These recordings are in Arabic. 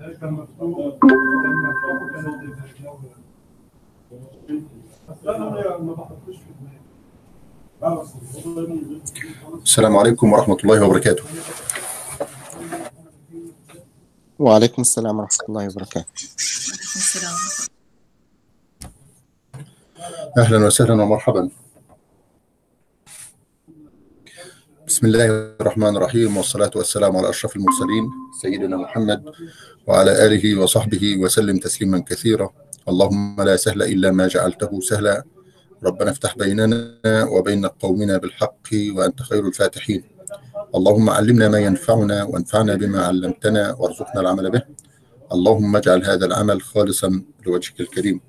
مفتوح كانت ما في دماغي السلام عليكم ورحمة الله وبركاته. وعليكم السلام ورحمة الله وبركاته. السلام. أهلا وسهلا ومرحبا. بسم الله الرحمن الرحيم والصلاة والسلام على أشرف المرسلين سيدنا محمد وعلى آله وصحبه وسلم تسليما كثيرا. اللهم لا سهل إلا ما جعلته سهلا. ربنا افتح بيننا وبين قومنا بالحق وأنت خير الفاتحين. اللهم علمنا ما ينفعنا وانفعنا بما علمتنا وارزقنا العمل به. اللهم اجعل هذا العمل خالصا لوجهك الكريم.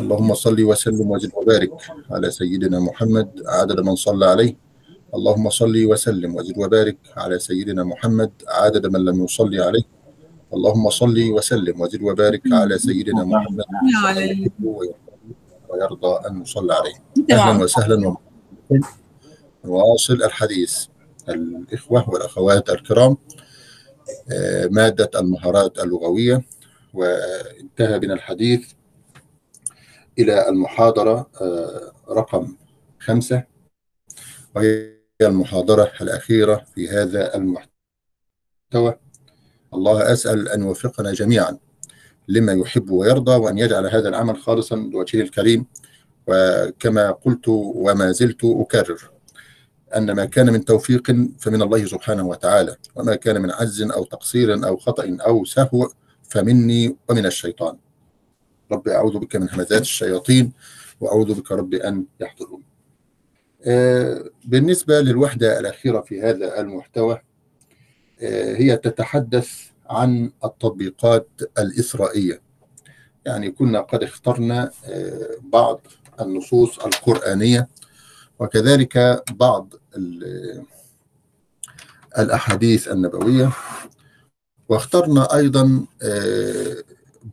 اللهم صل وسلم وزد وبارك على سيدنا محمد عدد من صلى عليه. اللهم صل وسلم وزد وبارك على سيدنا محمد عدد من لم يصلي عليه اللهم صل وسلم وزد وبارك على سيدنا محمد. ويرضى أن نصلي عليه تمام. أهلا وسهلا. نواصل الحديث الإخوة والأخوات الكرام آه، مادة المهارات اللغوية وانتهى بنا الحديث إلى المحاضرة آه، رقم خمسة وهي المحاضرة الأخيرة في هذا المحتوى. الله أسأل أن يوفقنا جميعا لما يحب ويرضى وأن يجعل هذا العمل خالصا لوجهه الكريم. وكما قلت وما زلت أكرر أن ما كان من توفيق فمن الله سبحانه وتعالى وما كان من عجز أو تقصير أو خطأ أو سهو فمني ومن الشيطان. رب أعوذ بك من همزات الشياطين وأعوذ بك رب أن يحضرون. بالنسبة للوحدة الأخيرة في هذا المحتوى آه، هي تتحدث عن التطبيقات الإسرائيلية. يعني كنا قد اخترنا آه، بعض النصوص القرآنية وكذلك بعض ال- الأحاديث النبوية. واخترنا أيضا آه،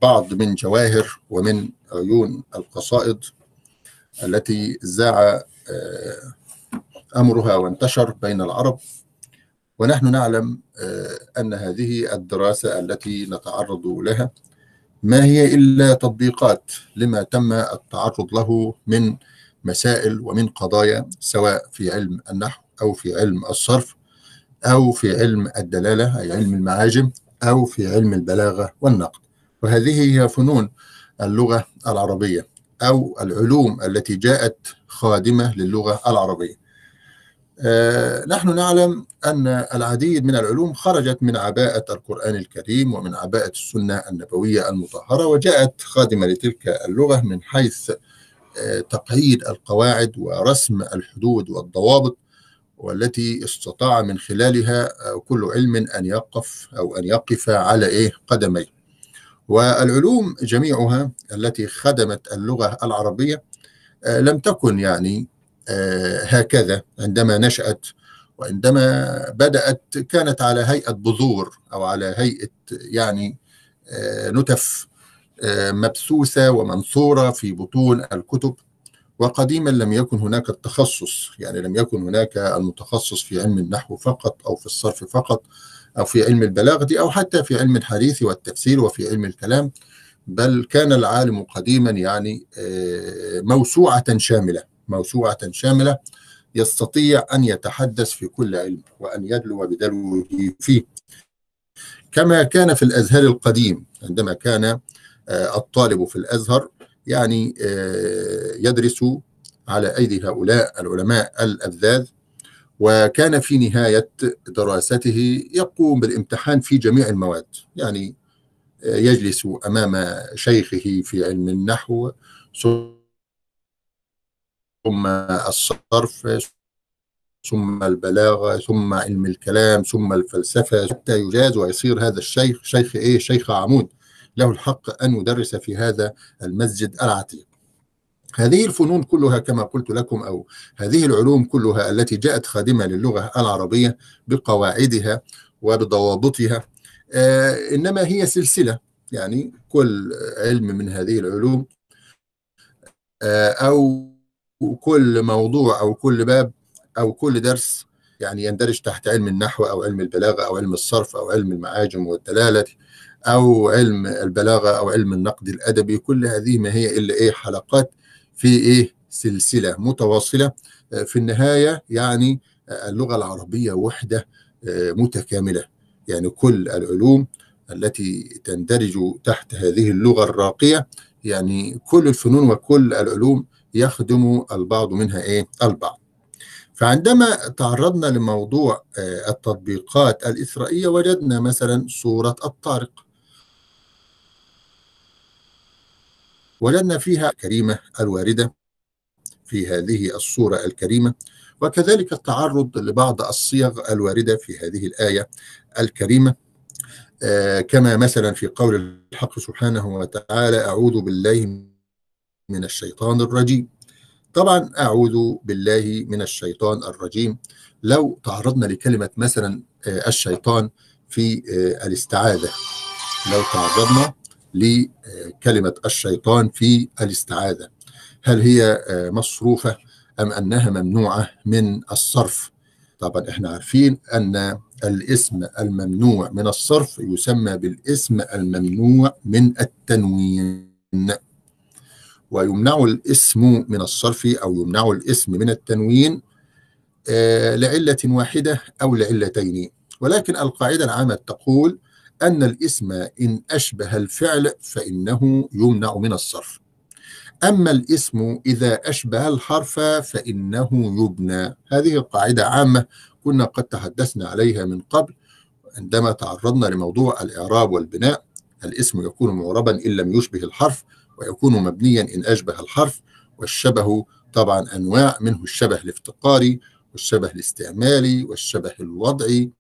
بعض من جواهر ومن عيون القصائد التي آه، أمرها وانتشر بين العرب. ونحن نعلم آه، أن هذه الدراسة التي نتعرض لها ما هي إلا تطبيقات لما تم التعرض له من مسائل ومن قضايا سواء في علم النحو أو في علم الصرف أو في علم الدلالة أي علم المعاجم أو في علم البلاغة والنقد. وهذه هي فنون اللغة العربية. أو العلوم التي جاءت خادمة للغة العربية. آه، نحن نعلم أن العديد من العلوم خرجت من عباءة القرآن الكريم ومن عباءة السنة النبوية المطهرة وجاءت خادمة لتلك اللغة من حيث آه، تقعيد القواعد ورسم الحدود والضوابط والتي استطاع من خلالها آه، كل علم أن يقف أو أن يقف على إيه؟ قدميه. والعلوم جميعها التي خدمت اللغة العربية آه، لم تكن يعني آه، هكذا. عندما نشأت وعندما بدأت كانت على هيئة بذور أو على هيئة يعني آه، نتف مبثوثة ومنثورة في بطون الكتب. وقديما لم يكن هناك التخصص يعني لم يكن هناك المتخصص في علم النحو فقط أو في الصرف فقط. أو في علم البلاغة أو حتى في علم الحديث والتفسير وفي علم الكلام بل كان العالم قديما يعني آه، موسوعة شاملة موسوعة شاملة يستطيع أن يتحدث في كل علم وأن يدلو بدلوه فيه. كما كان في الأزهر القديم عندما كان آه، الطالب في الأزهر يعني آه، يدرس على أيدي هؤلاء العلماء الأذاذ وكان في نهاية دراسته يقوم بالامتحان في جميع المواد. يعني آه، يجلس أمام شيخه في علم النحو ثم الصرف ثم البلاغة ثم علم الكلام ثم الفلسفة حتى يجاز ويصير هذا الشيخ شيخ إيه؟ شيخ عمود. له الحق أن يدرس في هذا المسجد العتيق. هذه الفنون كلها كما قلت لكم أو هذه العلوم كلها التي جاءت خادمة للغة العربية بقواعدها وبضوابطها آه إنما هي سلسلة يعني كل علم من هذه العلوم آه أو كل موضوع أو كل باب أو كل درس يعني يندرج تحت علم النحو أو علم البلاغة أو علم الصرف أو علم المعاجم والدلالة أو علم البلاغة أو علم النقد الأدبي كل هذه ما هي إلا إيه حلقات في إيه؟ سلسلة متواصلة في النهاية يعني اللغة العربية وحدة متكاملة. يعني كل العلوم التي تندرج تحت هذه اللغة الراقية يعني كل الفنون وكل العلوم يخدم البعض منها إيه؟ البعض. فعندما تعرضنا لموضوع التطبيقات الإسرائيلية وجدنا مثلا سورة الطارق. وجدنا فيها كريمة الواردة في هذه الصورة الكريمة وكذلك التعرض لبعض الصيغ الواردة في هذه الآية الكريمة. آه كما مثلا في قول الحق سبحانه وتعالى أعوذ بالله من الشيطان الرجيم. طبعا أعوذ بالله من الشيطان الرجيم. لو تعرضنا لكلمة مثلا آه الشيطان في آه الاستعاذة لو تعرضنا لكلمة الشيطان في الاستعاذة. هل هي مصروفة أم أنها ممنوعة من الصرف؟ طبعا إحنا عارفين أن الاسم الممنوع من الصرف يسمى بالاسم الممنوع من التنوين. ويمنع الاسم من الصرف أو يمنع الاسم من التنوين لعلة واحدة أو لعلتين. ولكن القاعدة العامة تقول أن الاسم إن أشبه الفعل فإنه يمنع من الصرف. أما الاسم إذا أشبه الحرف فإنه يبنى. هذه قاعدة عامة كنا قد تحدثنا عليها من قبل. عندما تعرضنا لموضوع الإعراب والبناء الاسم يكون معربا إن لم يشبه الحرف ويكون مبنيا إن أشبه الحرف والشبه طبعا أنواع منه الشبه الافتقاري والشبه الاستعمالي والشبه الوضعي.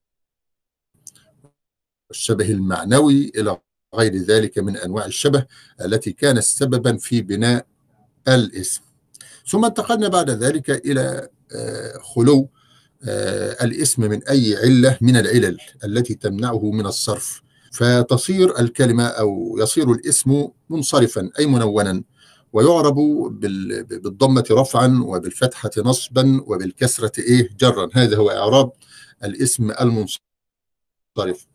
والشبه المعنوي إلى غير ذلك من أنواع الشبه التي كانت سببا في بناء الاسم. ثم انتقلنا بعد ذلك إلى خلو الاسم من أي علة من العلل التي تمنعه من الصرف. فتصير الكلمة أو يصير الاسم منصرفا أي منونا ويعرب بالضمة رفعا وبالفتحة نصبا وبالكسرة إيه جرا. هذا هو إعراب الاسم المنصرف.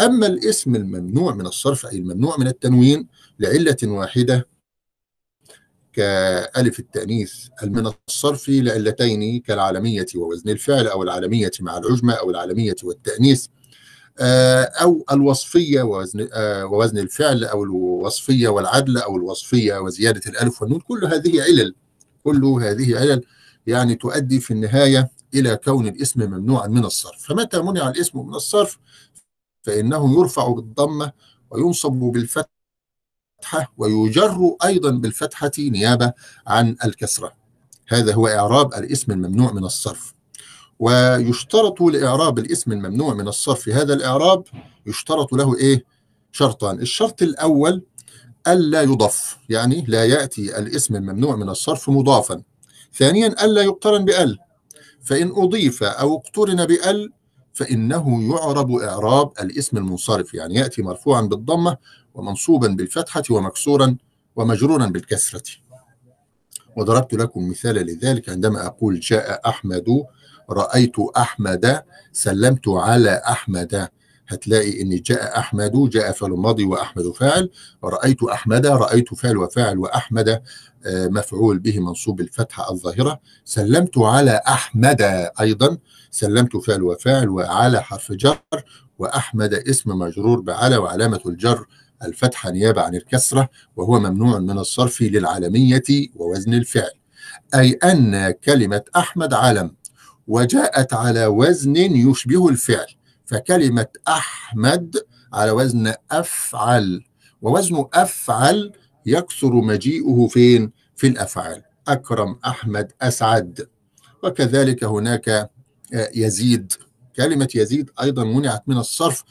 أما الاسم الممنوع من الصرف أي الممنوع من التنوين لعلة واحدة كألف التأنيث من الصرف لعلتين كالعالمية ووزن الفعل أو العالمية مع العجمة أو العالمية والتأنيث. أو الوصفية ووزن, ووزن الفعل أو الوصفية والعدل أو الوصفية وزيادة الألف والنون. كل هذه علل كل هذه علل يعني تؤدي في النهاية إلى كون الاسم ممنوعا من الصرف. فمتى منع الاسم من الصرف؟ فإنه يرفع بالضمة وينصب بالفتحة ويجر أيضا بالفتحة نيابة عن الكسرة. هذا هو إعراب الاسم الممنوع من الصرف. ويشترط لإعراب الاسم الممنوع من الصرف هذا الإعراب يشترط له إيه؟ شرطان. الشرط الأول ألا يضف يعني لا يأتي الاسم الممنوع من الصرف مضافا. ثانيا ألا يقترن بأل. فإن أضيف أو اقترن بأل فإنه يعرب إعراب الاسم المنصرف يعني يأتي مرفوعا بالضمة ومنصوبا بالفتحة ومكسورا ومجرورا بالكسرة. وضربت لكم مثالا لذلك عندما أقول جاء أحمد رأيت أحمد سلمت على أحمد. هتلاقي إن جاء أحمد جاء فعل ماضي وأحمد فاعل. ورأيت أحمد رأيت فعل وفاعل وأحمد مفعول به منصوب الفتحه الظاهرة. سلمت على أحمد أيضا. سلمت فعل وفاعل وعلى حرف جر. وأحمد اسم مجرور بعلى وعلامة الجر. الفتحه نيابة عن الكسرة وهو ممنوع من الصرف للعالمية ووزن الفعل. أي أن كلمة أحمد علم وجاءت على وزن يشبه الفعل. فكلمة أحمد على وزن أفعل ووزن أفعل يكثر مجيئه فين؟ في الأفعال. أكرم أحمد أسعد. وكذلك هناك يزيد. كلمة يزيد أيضا منعت من الصرف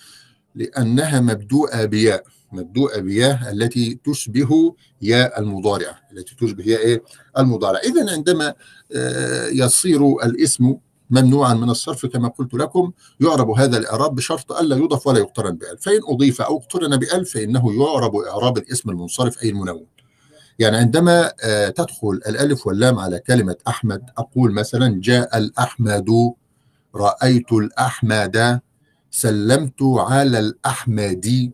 لأنها مبدوءة بياء مبدوءة بياء التي تشبه ياء المضارع. التي تشبه ياء إيه؟ المضارع. إذا عندما يصير الاسم ممنوعا من الصرف كما قلت لكم. يعرب هذا الإعراب بشرط ألا يضف ولا يقترن بأل فإن أضيف أو اقترن بأل فإنه يعرب إعراب الاسم المنصرف أي المنون. يعني عندما آه، تدخل الألف واللام على كلمة أحمد أقول مثلا جاء الأحمد رأيت الأحمد سلمت على الأحمدي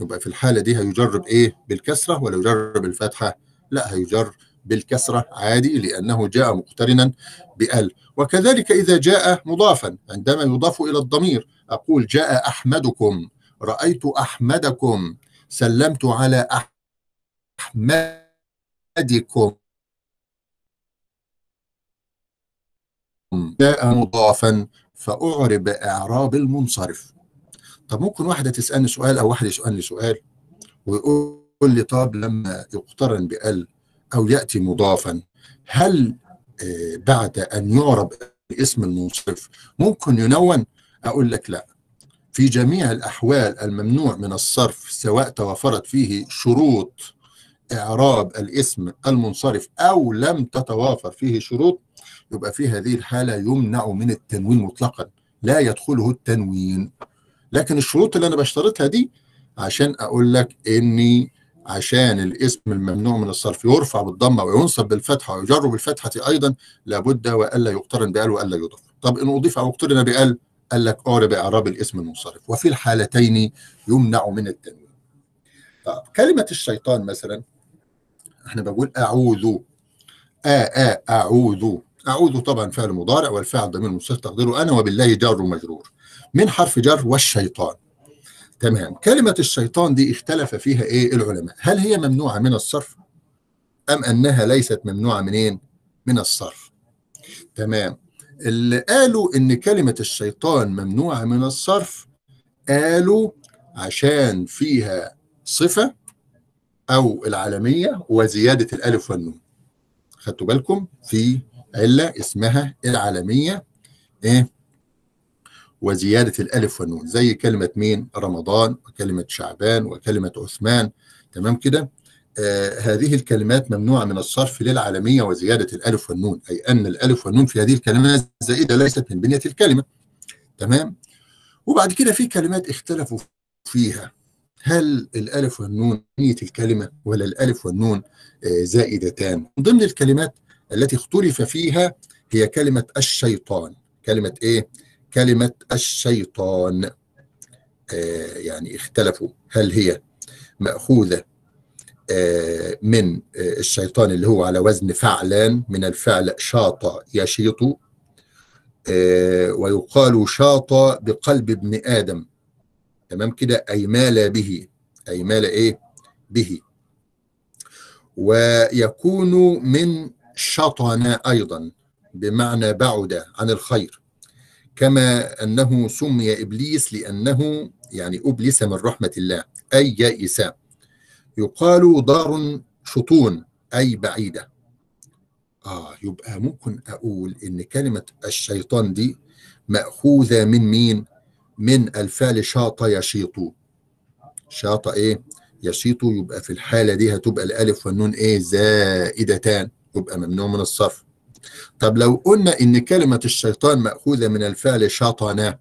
يبقى في الحالة دي هيجرب إيه؟ بالكسرة ولا يجرب الفتحة؟ لا هيجر بالكسرة عادي لأنه جاء مقترنا بأل. وكذلك إذا جاء مضافا عندما يضاف إلى الضمير أقول جاء أحمدكم رأيت أحمدكم سلمت على أحمدكم. جاء مضافا فأعرب إعراب المنصرف. طب ممكن واحدة تسألني سؤال أو واحد يسألني سؤال؟ ويقول لي طب لما يقترن بأل أو يأتي مضافا. هل آه، بعد أن يعرب الاسم المنصرف ممكن ينون؟ أقول لك لا. في جميع الأحوال الممنوع من الصرف سواء توفرت فيه شروط إعراب الاسم المنصرف أو لم تتوافر فيه شروط يبقى في هذه الحالة يمنع من التنوين مطلقا. لا يدخله التنوين. لكن الشروط اللي أنا بشترطها دي عشان أقول لك إني عشان الاسم الممنوع من الصرف يرفع بالضمة وينصب بالفتحة ويجر بالفتحة أيضا لابد وألا يقترن بأل وألا يضاف. طب إن أضيف أو اقترن بأل قال لك اعرب اعراب الاسم المنصرف. وفي الحالتين يمنع من التنوين. طب كلمة الشيطان مثلا إحنا بقول أعوذ. آ آ أعوذ. أعوذ طبعا فعل مضارع والفعل ضمير مستتر تقديره أنا وبالله جار ومجرور من حرف جر والشيطان. تمام. كلمة الشيطان دي اختلف فيها إيه؟ العلماء. هل هي ممنوعة من الصرف؟ أم أنها ليست ممنوعة منين؟ من الصرف. تمام. اللي قالوا إن كلمة الشيطان ممنوعة من الصرف قالوا عشان فيها صفة أو العالمية وزيادة الألف والنون. خدتوا بالكم؟ في علة اسمها العالمية. إيه؟ وزيادة الألف والنون زي كلمة مين؟ رمضان وكلمة شعبان وكلمة عثمان. تمام كده؟ آه هذه الكلمات ممنوعة من الصرف للعالمية وزيادة الألف والنون أي أن الألف والنون في هذه الكلمات زائدة ليست من بنية الكلمة. تمام؟ وبعد كده في كلمات اختلفوا فيها. هل الألف والنون بنية الكلمة ولا الألف والنون آه زائدتان؟ من ضمن الكلمات التي اختلف فيها هي كلمة الشيطان. كلمة إيه؟ كلمة الشيطان. آه يعني اختلفوا. هل هي مأخوذة آه من آه الشيطان اللي هو على وزن فعلان؟ من الفعل شاط يشيط. ويقال شاط بقلب ابن آدم. تمام كده؟ أي مال به. أي مال إيه؟ به. ويكون من شطن أيضا. بمعنى بعد عن الخير. كما أنه سمي إبليس لأنه يعني أبلس من رحمة الله أي يائس يقال دار شطون أي بعيدة آه يبقى ممكن أقول إن كلمة الشيطان دي مأخوذة من مين؟ من الفعل شاط يشيط شاط إيه؟ يشيط يبقى في الحالة دي هتبقى الألف والنون إيه؟ زائدتان يبقى ممنوع من الصرف طب لو قلنا إن كلمة الشيطان مأخوذة من الفعل شطنا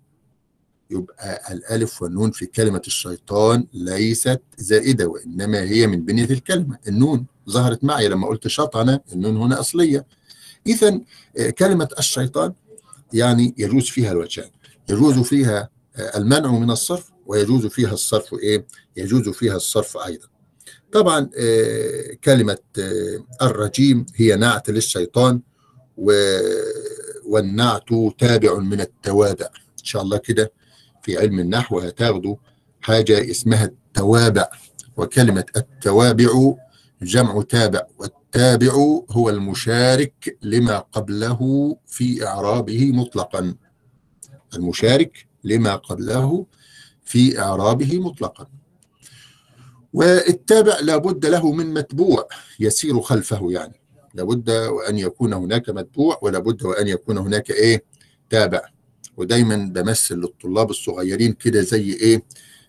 يبقى الألف والنون في كلمة الشيطان ليست زائدة وإنما هي من بنية الكلمة. النون ظهرت معي لما قلت شطنا النون هنا أصلية. إذا كلمة الشيطان يعني يجوز فيها الوجهان. يجوز فيها المنع من الصرف ويجوز فيها الصرف إيه؟ يجوز فيها الصرف أيضا. طبعا كلمة الرجيم هي نعت للشيطان والنعت تابع من التوابع. إن شاء الله كده في علم النحو هتاخدوا حاجة اسمها التوابع وكلمة التوابع جمع تابع والتابع هو المشارك لما قبله في إعرابه مطلقا. المشارك لما قبله في إعرابه مطلقا. والتابع لابد له من متبوع يسير خلفه يعني. لابد وان يكون هناك متبوع ولابد وأن يكون هناك إيه؟ تابع. ودايما بمثل للطلاب الصغيرين كده زي إيه؟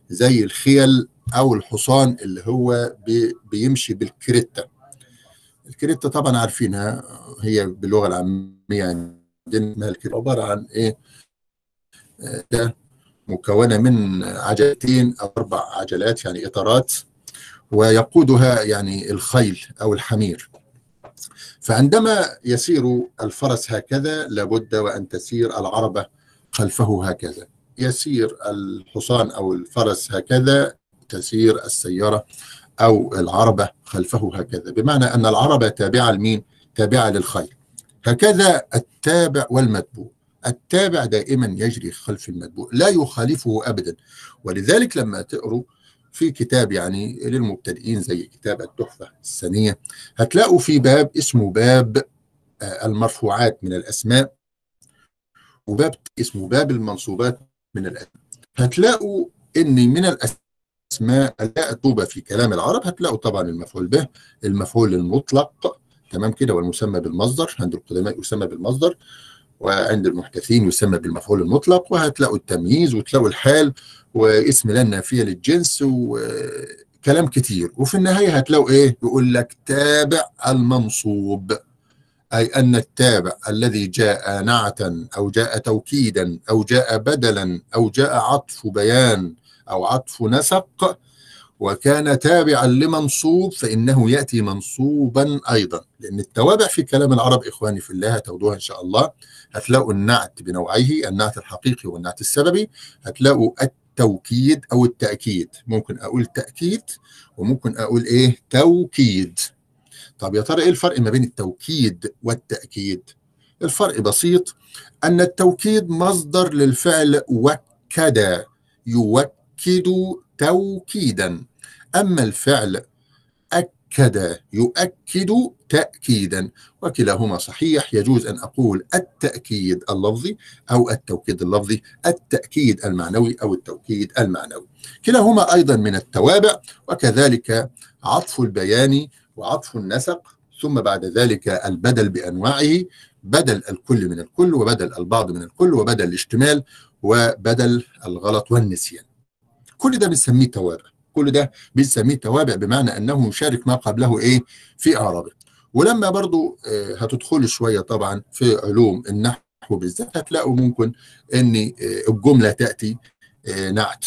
زي الخيل أو الحصان اللي هو بي بيمشي بالكريتا. الكريتا طبعا عارفينها هي باللغة العامية عندنا الكريتا. عبارة عن إيه؟ ده مكونة من عجلتين أو أربع عجلات يعني إطارات ويقودها يعني الخيل أو الحمير. فعندما يسير الفرس هكذا لابد وأن تسير العربة خلفه هكذا. يسير الحصان أو الفرس هكذا تسير السيارة أو العربة خلفه هكذا. بمعنى أن العربة تابعة لمين؟ تابعة للخيل هكذا التابع والمتبوع. التابع دائما يجري خلف المتبوع لا يخالفه ابدا. ولذلك لما تقروا في كتاب يعني للمبتدئين زي كتاب التحفة السنيه هتلاقوا في باب اسمه باب آه، المرفوعات من الأسماء وباب اسمه باب المنصوبات من الأسماء. هتلاقوا إن من الأسماء المكتوبه في كلام العرب هتلاقوا طبعا المفعول به المفعول المطلق تمام كده والمسمى بالمصدر عند القدماء يسمى بالمصدر. وعند المحدثين يسمى بالمفعول المطلق وهتلاقوا التمييز وتلاقوا الحال واسم لا نافية للجنس وكلام كتير. وفي النهاية هتلاقوا إيه؟ يقول لك تابع المنصوب. أي أن التابع الذي جاء نعتا أو جاء توكيدا أو جاء بدلا أو جاء عطف بيان أو عطف نسق وكان تابعا لمنصوب فإنه يأتي منصوبا أيضا. لأن التوابع في كلام العرب إخواني في الله هتاخدوها إن شاء الله. هتلاقوا النعت بنوعيه النعت الحقيقي والنعت السببي. هتلاقوا التوكيد أو التأكيد. ممكن أقول تأكيد وممكن أقول إيه؟ توكيد. طب يا ترى إيه الفرق ما بين التوكيد والتأكيد؟ الفرق بسيط. أن التوكيد مصدر للفعل وكد يوكد توكيدا. أما الفعل أكد يؤكد تاكيدا. وكلاهما صحيح يجوز أن أقول التأكيد اللفظي أو التوكيد اللفظي التأكيد المعنوي أو التوكيد المعنوي. كلاهما أيضا من التوابع وكذلك عطف البيان وعطف النسق ثم بعد ذلك البدل بأنواعه بدل الكل من الكل وبدل البعض من الكل وبدل الاشتمال وبدل الغلط والنسيان. كل ده بنسميه توابع. كل ده بنسميه توابع بمعنى أنه يشارك ما قبله إيه؟ في إعرابه. ولما برضو آه، هتدخلوا شوية طبعا في علوم النحو بالذات هتلاقوا ممكن إن آه، الجملة تأتي آه، نعت.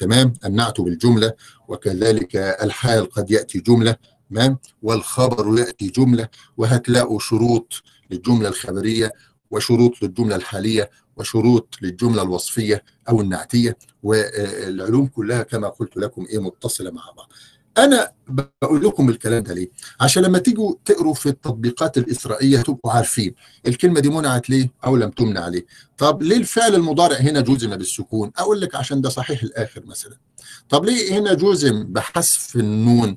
تمام؟ النعت بالجملة وكذلك الحال قد يأتي جملة تمام؟ والخبر يأتي جملة وهتلاقوا شروط للجملة الخبرية وشروط للجملة الحالية وشروط للجملة الوصفية أو النعتية والعلوم كلها كما قلت لكم إيه متصلة مع بعض. أنا بقول لكم الكلام ده ليه؟ عشان لما تيجوا تقروا في التطبيقات الإسرائيلية تبقوا عارفين الكلمة دي منعت ليه أو لم تمنع ليه؟ طب ليه الفعل المضارع هنا جزم بالسكون؟ أقول لك عشان ده صحيح الآخر مثلا. طب ليه هنا جزم بحذف النون؟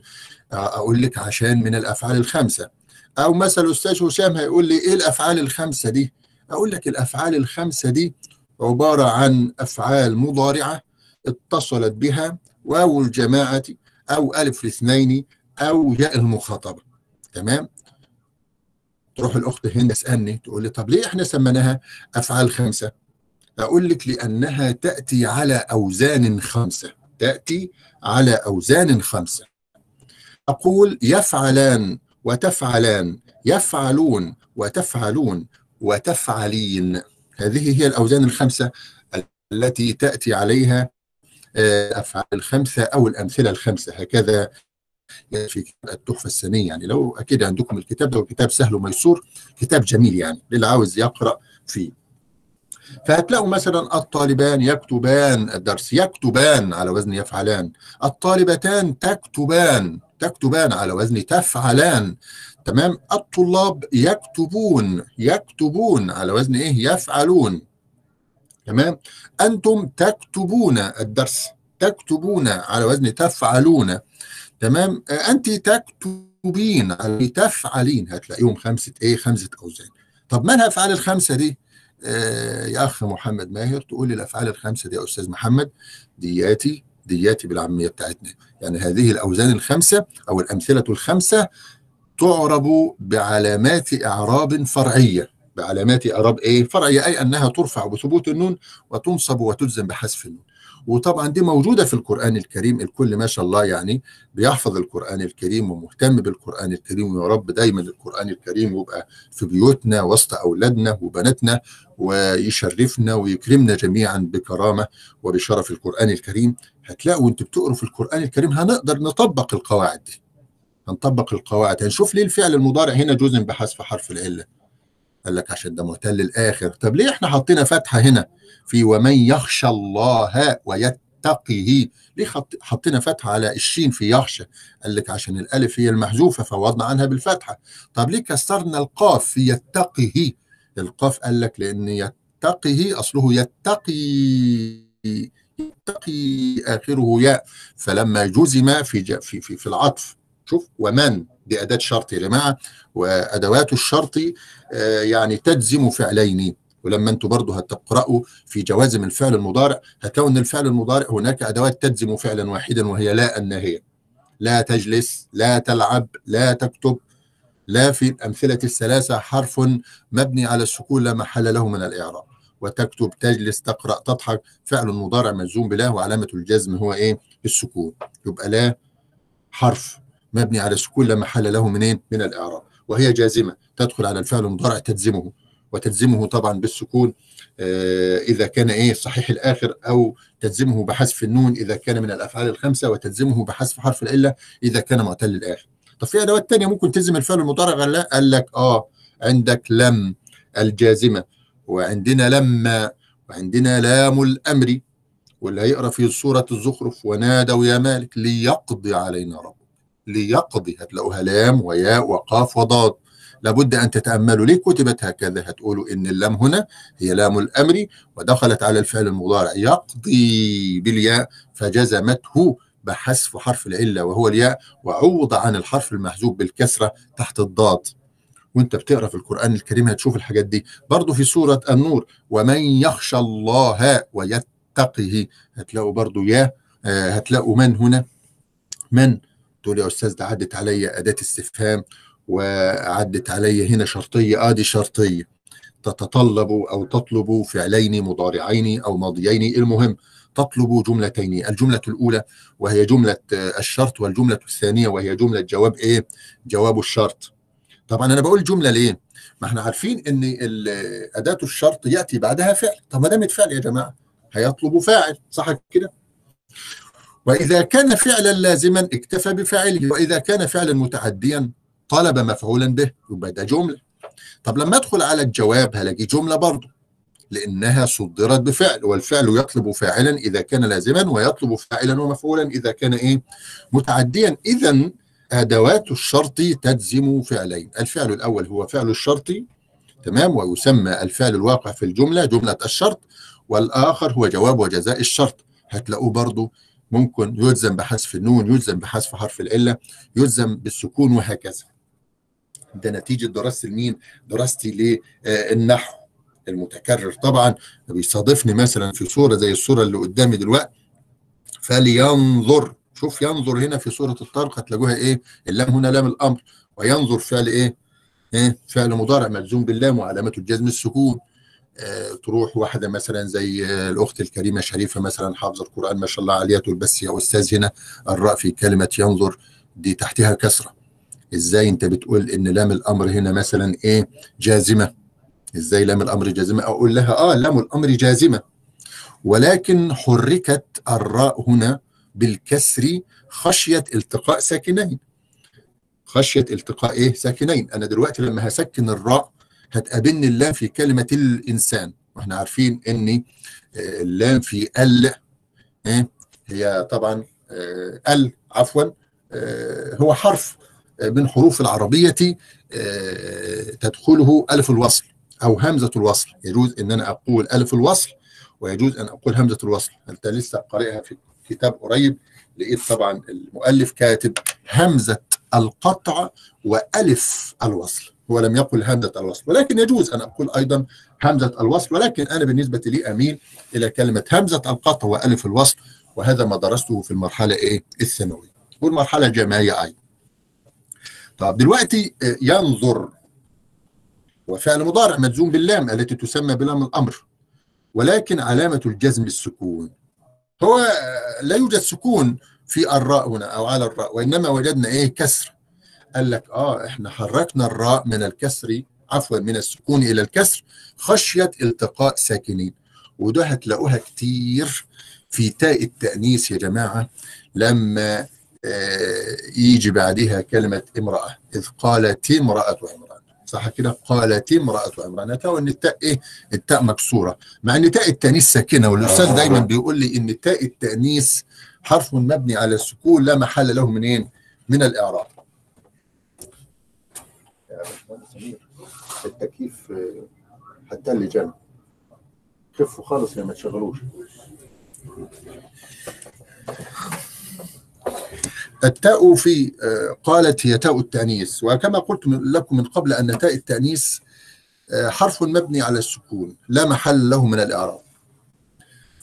أقول لك عشان من الأفعال الخمسة. أو مثلا الاستاذ هشام هيقول لي إيه الأفعال الخمسة دي؟ أقول لك الأفعال الخمسة دي عبارة عن أفعال مضارعة اتصلت بها واو الجماعة أو ألف الاثنين أو ياء المخاطبة. تمام؟ تروح الأخت هند تسألني تقول لي طب ليه إحنا سميناها أفعال خمسة؟ أقول لك لأنها تأتي على أوزان خمسة. تأتي على أوزان خمسة. أقول يفعلان وتفعلان يفعلون وتفعلون وتفعلين. هذه هي الأوزان الخمسة التي تأتي عليها الأفعال الخمسة أو الأمثلة الخمسة. هكذا في كتاب التحفة السنية. يعني لو أكيد عندكم الكتاب ده كتاب سهل وميسور كتاب جميل يعني للي عاوز يقرأ فيه. فهتلاقوا مثلا الطالبان يكتبان الدرس يكتبان على وزن يفعلان. الطالبتان تكتبان تكتبان على وزن تفعلان. تمام؟ الطلاب يكتبون يكتبون على وزن إيه؟ يفعلون. تمام؟ أنتم تكتبون الدرس تكتبون على وزن تفعلون. تمام؟ أنت تكتبين على تفعلين. هتلاقيهم خمسة إيه؟ خمسة أوزان. طب ما الأفعال الخمسة دي؟ آه يا أخ محمد ماهر تقول لي الأفعال الخمسة دي يا أستاذ محمد دياتي دياتي بالعامية بتاعتنا. يعني هذه الأوزان الخمسة أو الأمثلة الخمسة تعرب بعلامات إعراب فرعية. بعلامات إعراب إيه؟ فرعية أي أنها ترفع بثبوت النون وتنصب وتجزم بحذف النون. وطبعا دي موجودة في القرآن الكريم الكل ما شاء الله يعني بيحفظ القرآن الكريم ومهتم بالقرآن الكريم ويا رب دايما القرآن الكريم يبقى في بيوتنا وسط أولادنا وبناتنا ويشرفنا ويكرمنا جميعا بكرامة وبشرف القرآن الكريم. هتلاقوا وأنتوا بتقروا في القرآن الكريم هنقدر نطبق القواعد دي. هنطبق القواعد. هنشوف ليه الفعل المضارع هنا جزم بحذف حرف العلة. قال لك عشان ده معتل الآخر. طب ليه إحنا حطينا فتحة هنا في ومن يخشى الله ويتقيه؟ ليه. حطينا فتحة على الشين في يخشى؟ قال لك عشان الألف هي المحذوفة فوضنا عنها بالفتحة. طب ليه كسرنا القاف في يتقيه؟ القاف قال لك لأن يتقيه أصله يتقي يتقي آخره ياء. فلما جزم. في في, في العطف شوف ومن؟ أداة شرط يا جماعة وأدوات الشرط آه يعني تجزم فعلين. ولما أنتم برضه هتقرأوا في جوازم الفعل المضارع هتلاقوا ان الفعل المضارع هناك أدوات تجزم فعلا واحدا وهي لا الناهيه لا تجلس لا تلعب لا تكتب لا في الامثله الثلاثة حرف مبني على السكون لا محل له من الإعراب. وتكتب تجلس تقرأ تضحك فعل مضارع مجزوم بلا وعلامة الجزم هو إيه؟ السكون. يبقى لا حرف. مبني على السكون لا محل له منين؟ من الإعراب. وهي جازمة. تدخل على الفعل المضارع تجزمه. وتجزمه طبعا بالسكون آه إذا كان إيه؟ صحيح الآخر أو تجزمه بحذف النون إذا كان من الأفعال الخمسة وتجزمه بحذف حرف العلة إذا كان معتل الآخر. طب في أدوات ثانية ممكن تجزم الفعل المضارع ولا لا؟ قال لك آه عندك لم الجازمة. وعندنا لما وعندنا لام الأمر. واللي هيقرأ في سورة الزخرف ونادوا يا مالك ليقضي علينا ربك. ليقضي هتلاقوها لام وياء وقاف وضاد. لابد أن تتأملوا. ليه كتبت هكذا؟ هتقولوا إن اللام هنا هي لام الأمر ودخلت على الفعل المضارع. يقضي بالياء فجزمته بحذف حرف العلة وهو الياء وعوض عن الحرف المحذوف بالكسرة تحت الضاد. وأنت بتقرأ في القرآن الكريم هتشوف الحاجات دي. برضه في سورة النور ومن يخشى الله ويتقه. هتلاقوا برضه يا آه هتلاقوا من هنا؟ من تقول يا أستاذ ده عدت عليا أداة استفهام وعدت علي هنا شرطية آه دي شرطية. تتطلب أو تطلب فعلين مضارعين أو ماضيين. المهم تطلب جملتين الجملة الأولى وهي جملة الشرط والجملة الثانية وهي جملة جواب إيه؟ جواب الشرط. طبعا أنا بقول جملة ليه؟ ما إحنا عارفين إن أداة الشرط يأتي بعدها فعل. طب ما دامت فعل يا جماعة هيطلب فاعل صح كده؟ وإذا كان فعلا لازما اكتفى بفاعله وإذا كان فعلا متعديا طلب مفعولا به يبقى ده جملة. طب لما أدخل على الجواب هلاقي جملة برضه لأنها صدرت بفعل والفعل يطلب فاعلا إذا كان لازما ويطلب فاعلا ومفعولا إذا كان إيه؟ متعديا. اذا أدوات الشرط تجزم فعلين. الفعل الأول هو فعل الشرط تمام؟ ويسمى الفعل الواقع في الجملة جملة الشرط والآخر هو جواب وجزاء الشرط. هتلاقوه برضه ممكن يلزم بحذف النون يلزم بحذف حرف العله يلزم بالسكون وهكذا. ده نتيجة دراستي لمين دراستي للنحو المتكرر طبعا. بيصادفني مثلا في صورة زي الصورة اللي قدامي دلوقتي. فلينظر. شوف ينظر هنا في سوره الطارق هتلاقوها إيه؟ اللام هنا لام الأمر. وينظر فعل إيه؟ إيه؟ فعل مضارع مجزوم باللام وعلامة الجزم السكون. تروح واحدة مثلا زي آه الأخت الكريمة شريفة مثلا حافظة القرآن ما شاء الله عليها تقول بس يا أستاذ هنا الراء في كلمة ينظر دي تحتها كسرة. إزاي أنت بتقول إن لام الأمر هنا مثلا إيه؟ جازمة. إزاي لام الأمر جازمة؟ أقول لها آه لام الأمر جازمة. ولكن حركت الراء هنا بالكسر خشية التقاء ساكنين. خشية التقاء إيه؟ ساكنين. أنا دلوقتي لما هسكن الراء هتقابلني اللام في كلمة الإنسان. وإحنا عارفين إن اللام في ال إيه هي طبعا ال عفوا هو حرف من حروف العربية تدخله ألف الوصل أو همزة الوصل. يجوز إن أنا أقول ألف الوصل ويجوز أن أقول همزة الوصل. أنت لسه قارئها في كتاب قريب لقيت طبعا المؤلف كاتب همزة القطع وألف الوصل. هو لم يقل همزة الوصل ولكن يجوز أن أقول أيضا همزة الوصل ولكن أنا بالنسبة لي أميل إلى كلمة همزة القطع وألف الوصل وهذا ما درسته في المرحلة إيه؟ الثانوية. والمرحلة الجامعية أيضا. طب دلوقتي ينظر وفعل مضارع مجزوم باللام التي تسمى بلام الأمر ولكن علامة الجزم السكون. هو لا يوجد سكون في الراء هنا أو على الراء وإنما وجدنا إيه؟ كسر. قال لك آه إحنا حركنا الراء من الكسر عفوا من السكون إلى الكسر خشية التقاء ساكنين. وده هتلاقوها كتير في تاء التأنيث يا جماعة لما آه يجي بعدها كلمة امرأة إذ قالت امرأة عمران. صح كده؟ قالت امرأة عمران. هتلاقوا ان التاء إيه؟ التاء مكسورة. مع إن تاء التأنيث ساكنة والأستاذ دايما بيقول لي إن تاء التأنيث حرف مبني على السكون لا محل له منين؟ من الإعراب. التكييف حتى اللي جنب خفوا خالص يا ما تشغلوش. التاء في قالت هي تاء التأنيث. وكما قلت لكم من قبل أن تاء التأنيث حرف مبني على السكون لا محل له من الإعراب.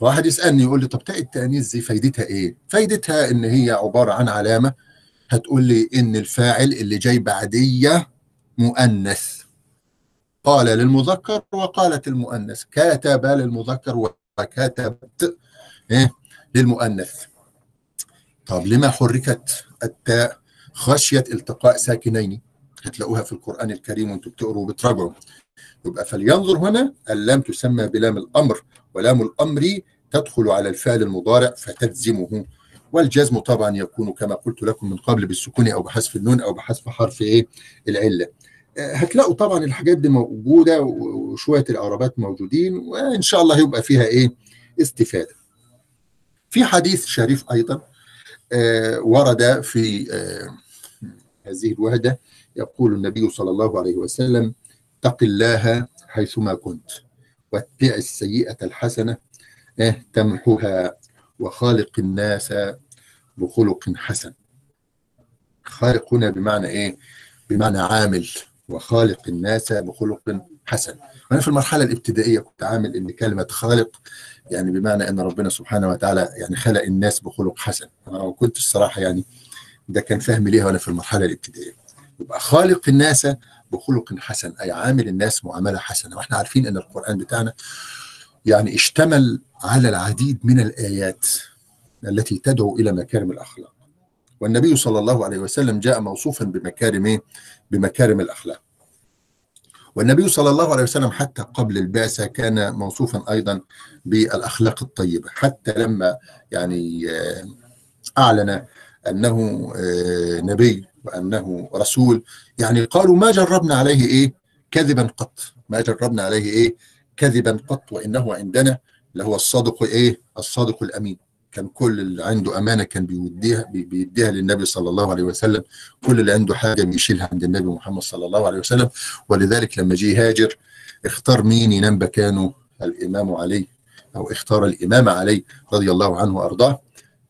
واحد يسألني يقول لي طب تاء التأنيث دي فايدتها إيه؟ فايدتها إن هي عبارة عن علامة هتقول لي إن الفاعل اللي جاي بعدية مؤنث. قال للمذكر وقالت المؤنث. كاتب للمذكر وكتبت إيه؟ للمؤنث. طب لما حركت التاء خشية التقاء ساكنين؟ هتلاقوها في القرآن الكريم وأنتم بتقروا وبتراجعوا. يبقى فلينظر هنا اللام تسمى بلام الأمر ولام الأمر تدخل على الفعل المضارع فتجزمه والجزم طبعا يكون كما قلت لكم من قبل بالسكون أو بحذف النون أو بحذف حرف إيه؟ العلة. هتلاقوا طبعا الحاجات دي موجودة وشوية الإعرابات موجودين وإن شاء الله يبقى فيها إيه؟ استفادة. في حديث شريف أيضا آه ورد في آه هذه الوهدة يقول النبي صلى الله عليه وسلم اتق الله حيثما كنت واتبع السيئة الحسنة آه تمحها وخالق الناس بخلق حسن. خالق هنا بمعنى إيه؟ بمعنى عامل. وخالق الناس بخلق حسن. وأنا في المرحلة الابتدائية كنت عامل إن كلمة خالق يعني بمعنى إن ربنا سبحانه وتعالى يعني خلق الناس بخلق حسن. أنا كنت الصراحة يعني ده كان فهمي ليها وأنا في المرحلة الابتدائية. يبقى خالق الناس بخلق حسن أي عامل الناس معاملة حسنة. وإحنا عارفين إن القرآن بتاعنا يعني اشتمل على العديد من الآيات التي تدعو إلى مكارم الأخلاق. والنبي صلى الله عليه وسلم جاء موصوفا بمكارم إيه؟ بمكارم الأخلاق. والنبي صلى الله عليه وسلم حتى قبل البعثة كان موصوفا أيضا بالأخلاق الطيبة. حتى لما يعني أعلن أنه نبي وأنه رسول يعني قالوا ما جربنا عليه إيه؟ كذبا قط. ما جربنا عليه إيه؟ كذبا قط وإنه عندنا لهو الصادق إيه؟ الصادق الأمين. كان كل اللي عنده أمانة كان بيوديها بيديها للنبي صلى الله عليه وسلم كل اللي عنده حاجة بيشيلها عند النبي محمد صلى الله عليه وسلم ولذلك لما جه يهاجر اختار مين ينام مكانه الإمام علي أو اختار الإمام علي رضي الله عنه وأرضاه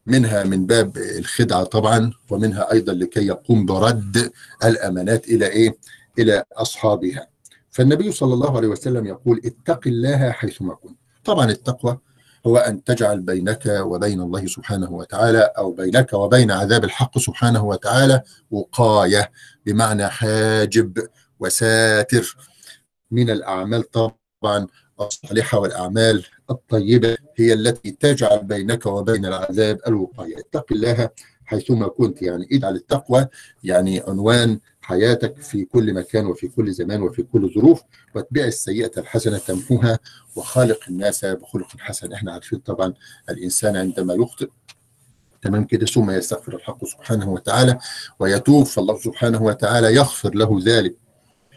منها من باب الخدعة طبعا ومنها أيضا لكي يقوم برد الأمانات إلى إيه؟ إلى أصحابها. فالنبي صلى الله عليه وسلم يقول اتق الله حيثما كنت. طبعا التقوى هو أن تجعل بينك وبين الله سبحانه وتعالى أو بينك وبين عذاب الحق سبحانه وتعالى وقاية بمعنى حاجب وساتر. من الأعمال طبعا الصالحة والأعمال الطيبة هي التي تجعل بينك وبين العذاب الوقاية. اتق الله حيثما كنت يعني اجعل التقوى يعني عنوان حياتك في كل مكان وفي كل زمان وفي كل ظروف واتبع السيئة الحسنة تمحوها وخالق الناس بخلق حسن. إحنا عارفين طبعا الإنسان عندما يخطئ تمام كده ثم يستغفر الحق سبحانه وتعالى ويتوب فالله سبحانه وتعالى يغفر له ذلك.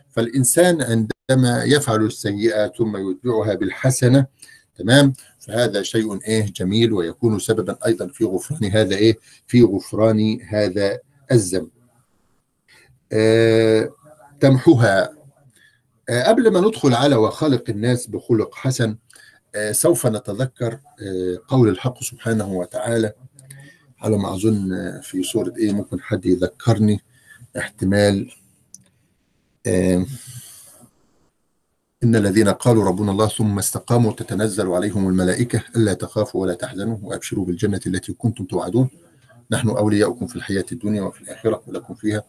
فالإنسان عندما يفعل السيئة ثم يتبعها بالحسنة تمام فهذا شيء إيه جميل ويكون سببا أيضا في غفران هذا إيه في غفران هذا الذنب. تمحوها. آه قبل ما ندخل على وخلق الناس بخلق حسن آه سوف نتذكر آه قول الحق سبحانه وتعالى على ما أظن في سورة إيه ممكن حد يذكرني. احتمال آه إن الذين قالوا ربنا الله ثم استقاموا تتنزل عليهم الملائكة ألا تخافوا ولا تحزنوا وأبشروا بالجنة التي كنتم توعدون. نحن أولياؤكم في الحياة الدنيا وفي الآخرة ولكم فيها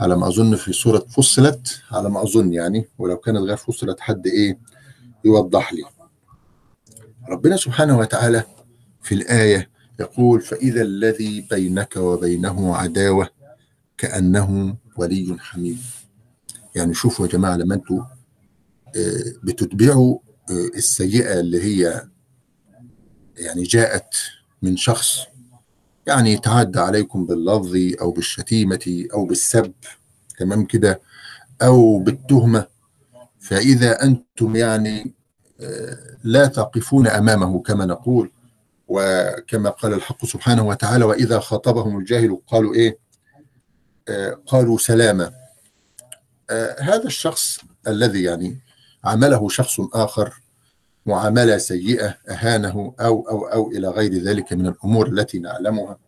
على ما أظن في سورة فصلت على ما أظن يعني ولو كانت غير فصلت حد إيه يوضح لي. ربنا سبحانه وتعالى في الآية يقول فإذا الذي بينك وبينه عداوة كأنه ولي حميم. يعني شوفوا يا جماعة لما أنتوا آه، بتتبعوا آه، السيئة اللي هي يعني جاءت من شخص يعني تعدى عليكم باللفظ أو بالشتيمة أو بالسب تمام كده؟ أو بالتهمة. فإذا أنتم يعني آه، لا تقفون أمامه كما نقول وكما قال الحق سبحانه وتعالى وإذا خاطبهم الجاهل قالوا إيه؟ آه، قالوا سلاما. آه، هذا الشخص الذي يعني عمله شخص آخر معاملة سيئة أهانه أو أو أو إلى غير ذلك من الأمور التي نعلمها.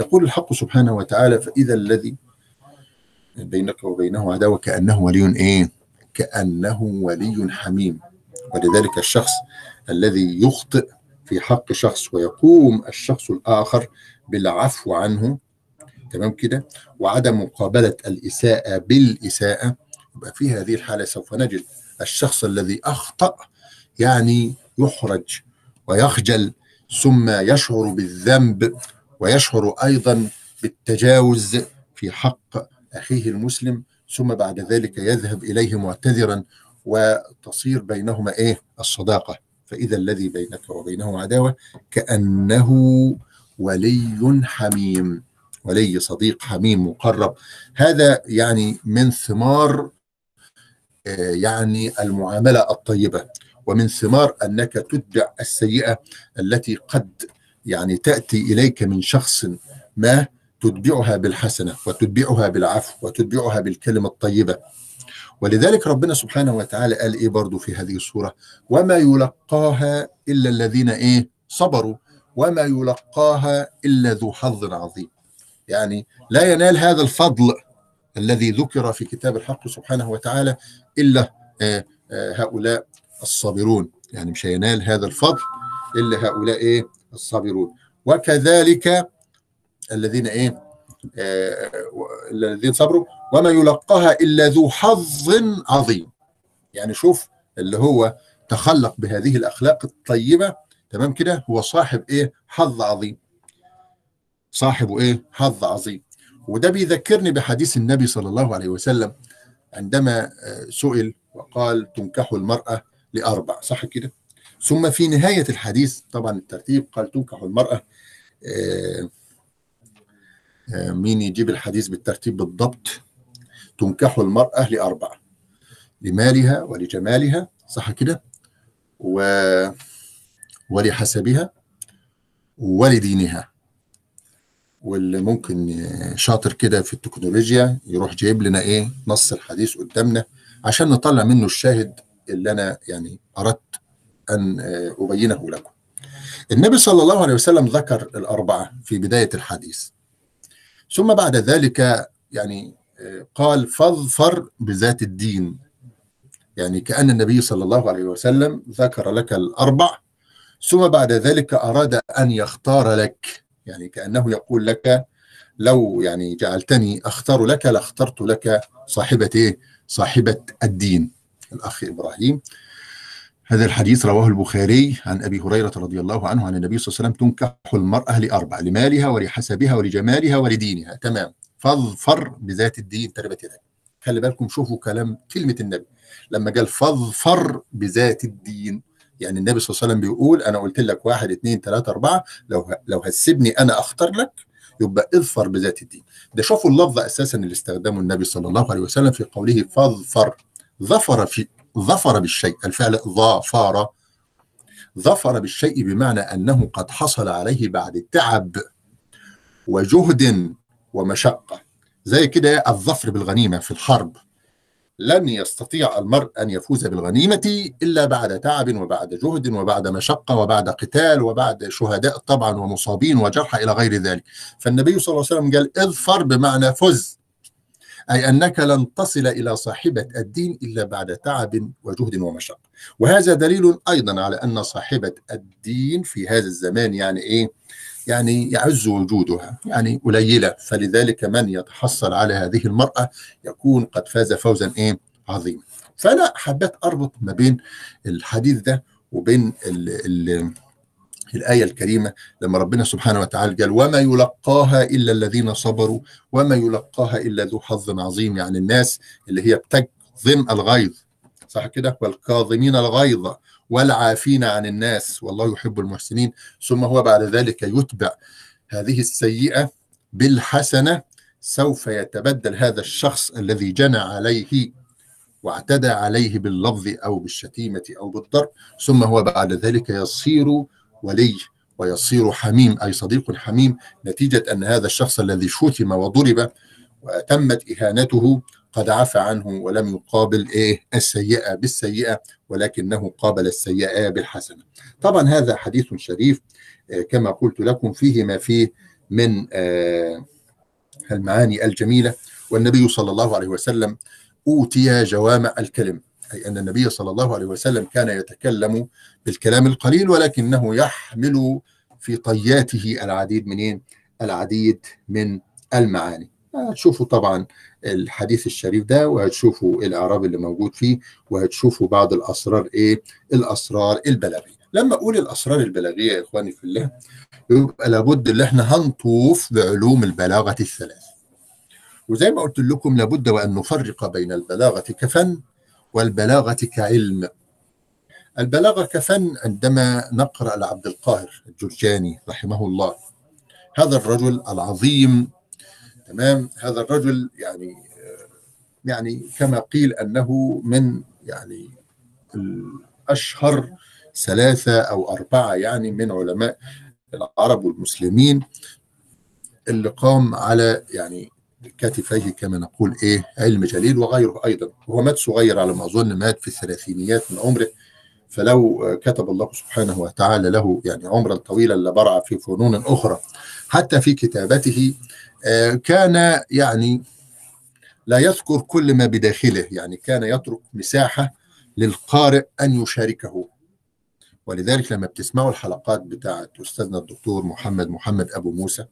يقول الحق سبحانه وتعالى فإذا الذي بينك وبينه عداوة كأنه ولي إيه؟ كأنه ولي حميم. ولذلك الشخص الذي يخطئ في حق شخص ويقوم الشخص الآخر بالعفو عنه تمام كده؟ وعدم مقابلة الإساءة بالإساءة يبقى في هذه الحالة سوف نجد الشخص الذي أخطأ يعني يحرج ويخجل ثم يشعر بالذنب ويشعر أيضا بالتجاوز في حق أخيه المسلم ثم بعد ذلك يذهب إليه معتذرا وتصير بينهما إيه؟ الصداقة. فإذا الذي بينك وبينه عداوة كأنه ولي حميم ولي صديق حميم مقرب. هذا يعني من ثمار آه، يعني المعاملة الطيبة. ومن ثمار أنك تتبع السيئة التي قد يعني تأتي إليك من شخص ما تتبعها بالحسنة وتتبعها بالعفو وتتبعها بالكلمة الطيبة. ولذلك ربنا سبحانه وتعالى قال إيه برضو في هذه السورة؟ وما يلقاها إلا الذين إيه؟ صبروا. وما يلقاها إلا ذو حظ عظيم. يعني لا ينال هذا الفضل الذي ذكر في كتاب الحق سبحانه وتعالى إلا آه، آه، هؤلاء الصابرون يعني مش هينال هذا الفضل إلا هؤلاء إيه؟ الصابرون. وكذلك الذين إيه؟ آه، الذين صبروا. وما يلقاها إلا ذو حظ عظيم. يعني شوف اللي هو تخلق بهذه الأخلاق الطيبة تمام كده؟ هو صاحب إيه؟ حظ عظيم. صاحب إيه؟ حظ عظيم. وده بيذكرني بحديث النبي صلى الله عليه وسلم عندما آه، سئل وقال تنكح المرأة لأربع صح كده؟ ثم في نهاية الحديث طبعا الترتيب قال تنكح المرأة. آه، آه، مين يجيب الحديث بالترتيب بالضبط؟ تنكح المرأة لأربع لمالها ولجمالها صح كده؟ و... ولحسبها ولدينها. واللي ممكن شاطر كده في التكنولوجيا يروح جايب لنا إيه؟ نص الحديث قدامنا عشان نطلع منه الشاهد اللي أنا يعني أردت أن آه، أبينه لكم. النبي صلى الله عليه وسلم ذكر الأربعة في بداية الحديث. ثم بعد ذلك يعني آه، قال فاظفر بذات الدين. يعني كأن النبي صلى الله عليه وسلم ذكر لك الأربع ثم بعد ذلك أراد أن يختار لك يعني كأنه يقول لك لو يعني جعلتني أختار لك لاخترت لك صاحبة إيه؟ صاحبة الدين. الأخ إبراهيم. هذا الحديث رواه البخاري عن أبي هريرة رضي الله عنه عن النبي صلى الله عليه وسلم تنكح المرأة لأربع لمالها ولحسبها ولجمالها ولدينها. تمام. فاظفر بذات الدين. تربت يدك. خلي بالكم شوفوا كلام كلمة النبي. لما قال فاظفر بذات الدين يعني النبي صلى الله عليه وسلم بيقول أنا قلت لك واحد اثنين ثلاثة أربعة لو لو هتسيبني أنا أختار لك يبقى اظفر بذات الدين. ده شوفوا اللفظ أساسا اللي استخدمه النبي صلى الله عليه وسلم في قوله فاظفر. ظفر في ظفر بالشيء الفعل ظافر. ظفر بالشيء بمعنى أنه قد حصل عليه بعد تعب وجهد ومشقة. زي كده الظفر بالغنيمة في الحرب. لن يستطيع المرء أن يفوز بالغنيمة إلا بعد تعب وبعد جهد وبعد مشقة وبعد قتال وبعد شهداء طبعا ومصابين وجرحى إلى غير ذلك. فالنبي صلى الله عليه وسلم قال اظفر بمعنى فز. أي أنك لن تصل إلى صاحبة الدين إلا بعد تعب وجهد ومشقة. وهذا دليل أيضا على أن صاحبة الدين في هذا الزمان يعني إيه؟ يعني يعز وجودها يعني قليلة. فلذلك من يتحصل على هذه المرأة يكون قد فاز فوزا إيه؟ عظيما. فأنا حبيت أربط ما بين الحديث ده وبين ال ال الآية الكريمة لما ربنا سبحانه وتعالى قال وما يلقاها إلا الذين صبروا وما يلقاها إلا ذو حظ عظيم. يعني الناس اللي هي بتكظم الغيظ صح كده؟ والكاظمين الغيظ والعافين عن الناس. والله يحب المحسنين. ثم هو بعد ذلك يتبع هذه السيئة بالحسنة. سوف يتبدل هذا الشخص الذي جنى عليه واعتدى عليه باللفظ أو بالشتيمة أو بالضرب. ثم هو بعد ذلك يصير ولي ويصير حميم أي صديق حميم نتيجة أن هذا الشخص الذي شتم وضرب وتمت إهانته قد عفى عنه ولم يقابل إيه السيئة بالسيئة ولكنه قابل السيئة بالحسنة. طبعا هذا حديث شريف كما قلت لكم فيه ما فيه من المعاني الجميلة. والنبي صلى الله عليه وسلم أوتي جوامع الكلم. أي أن النبي صلى الله عليه وسلم كان يتكلم بالكلام القليل ولكنه يحمل في طياته العديد منين العديد من المعاني. هتشوفوا طبعا الحديث الشريف ده وهتشوفوا الإعراب اللي موجود فيه وهتشوفوا بعض الأسرار إيه؟ الأسرار البلاغية. لما أقول الأسرار البلاغية يا إخواني في الله يبقى لابد إن إحنا هنطوف بعلوم البلاغة الثلاث وزي ما قلت لكم لابد وأن نفرق بين البلاغة كفن والبلاغة كعلم. البلاغة كفن عندما نقرأ لعبد القاهر الجرجاني رحمه الله. هذا الرجل العظيم تمام؟ هذا الرجل يعني يعني كما قيل أنه من يعني الأشهر ثلاثة أو أربعة يعني من علماء العرب والمسلمين اللي قام على يعني كتفيه كما نقول إيه علم جليل وغيره أيضا. وهو مات صغير على ما أظن مات في الثلاثينيات من عمره. فلو كتب الله سبحانه وتعالى له يعني عمرا طويلا لبرع في فنون أخرى حتى في كتابته كان يعني لا يذكر كل ما بداخله. يعني كان يترك مساحة للقارئ أن يشاركه. ولذلك لما بتسمعوا الحلقات بتاعت أستاذنا الدكتور محمد محمد أبو موسى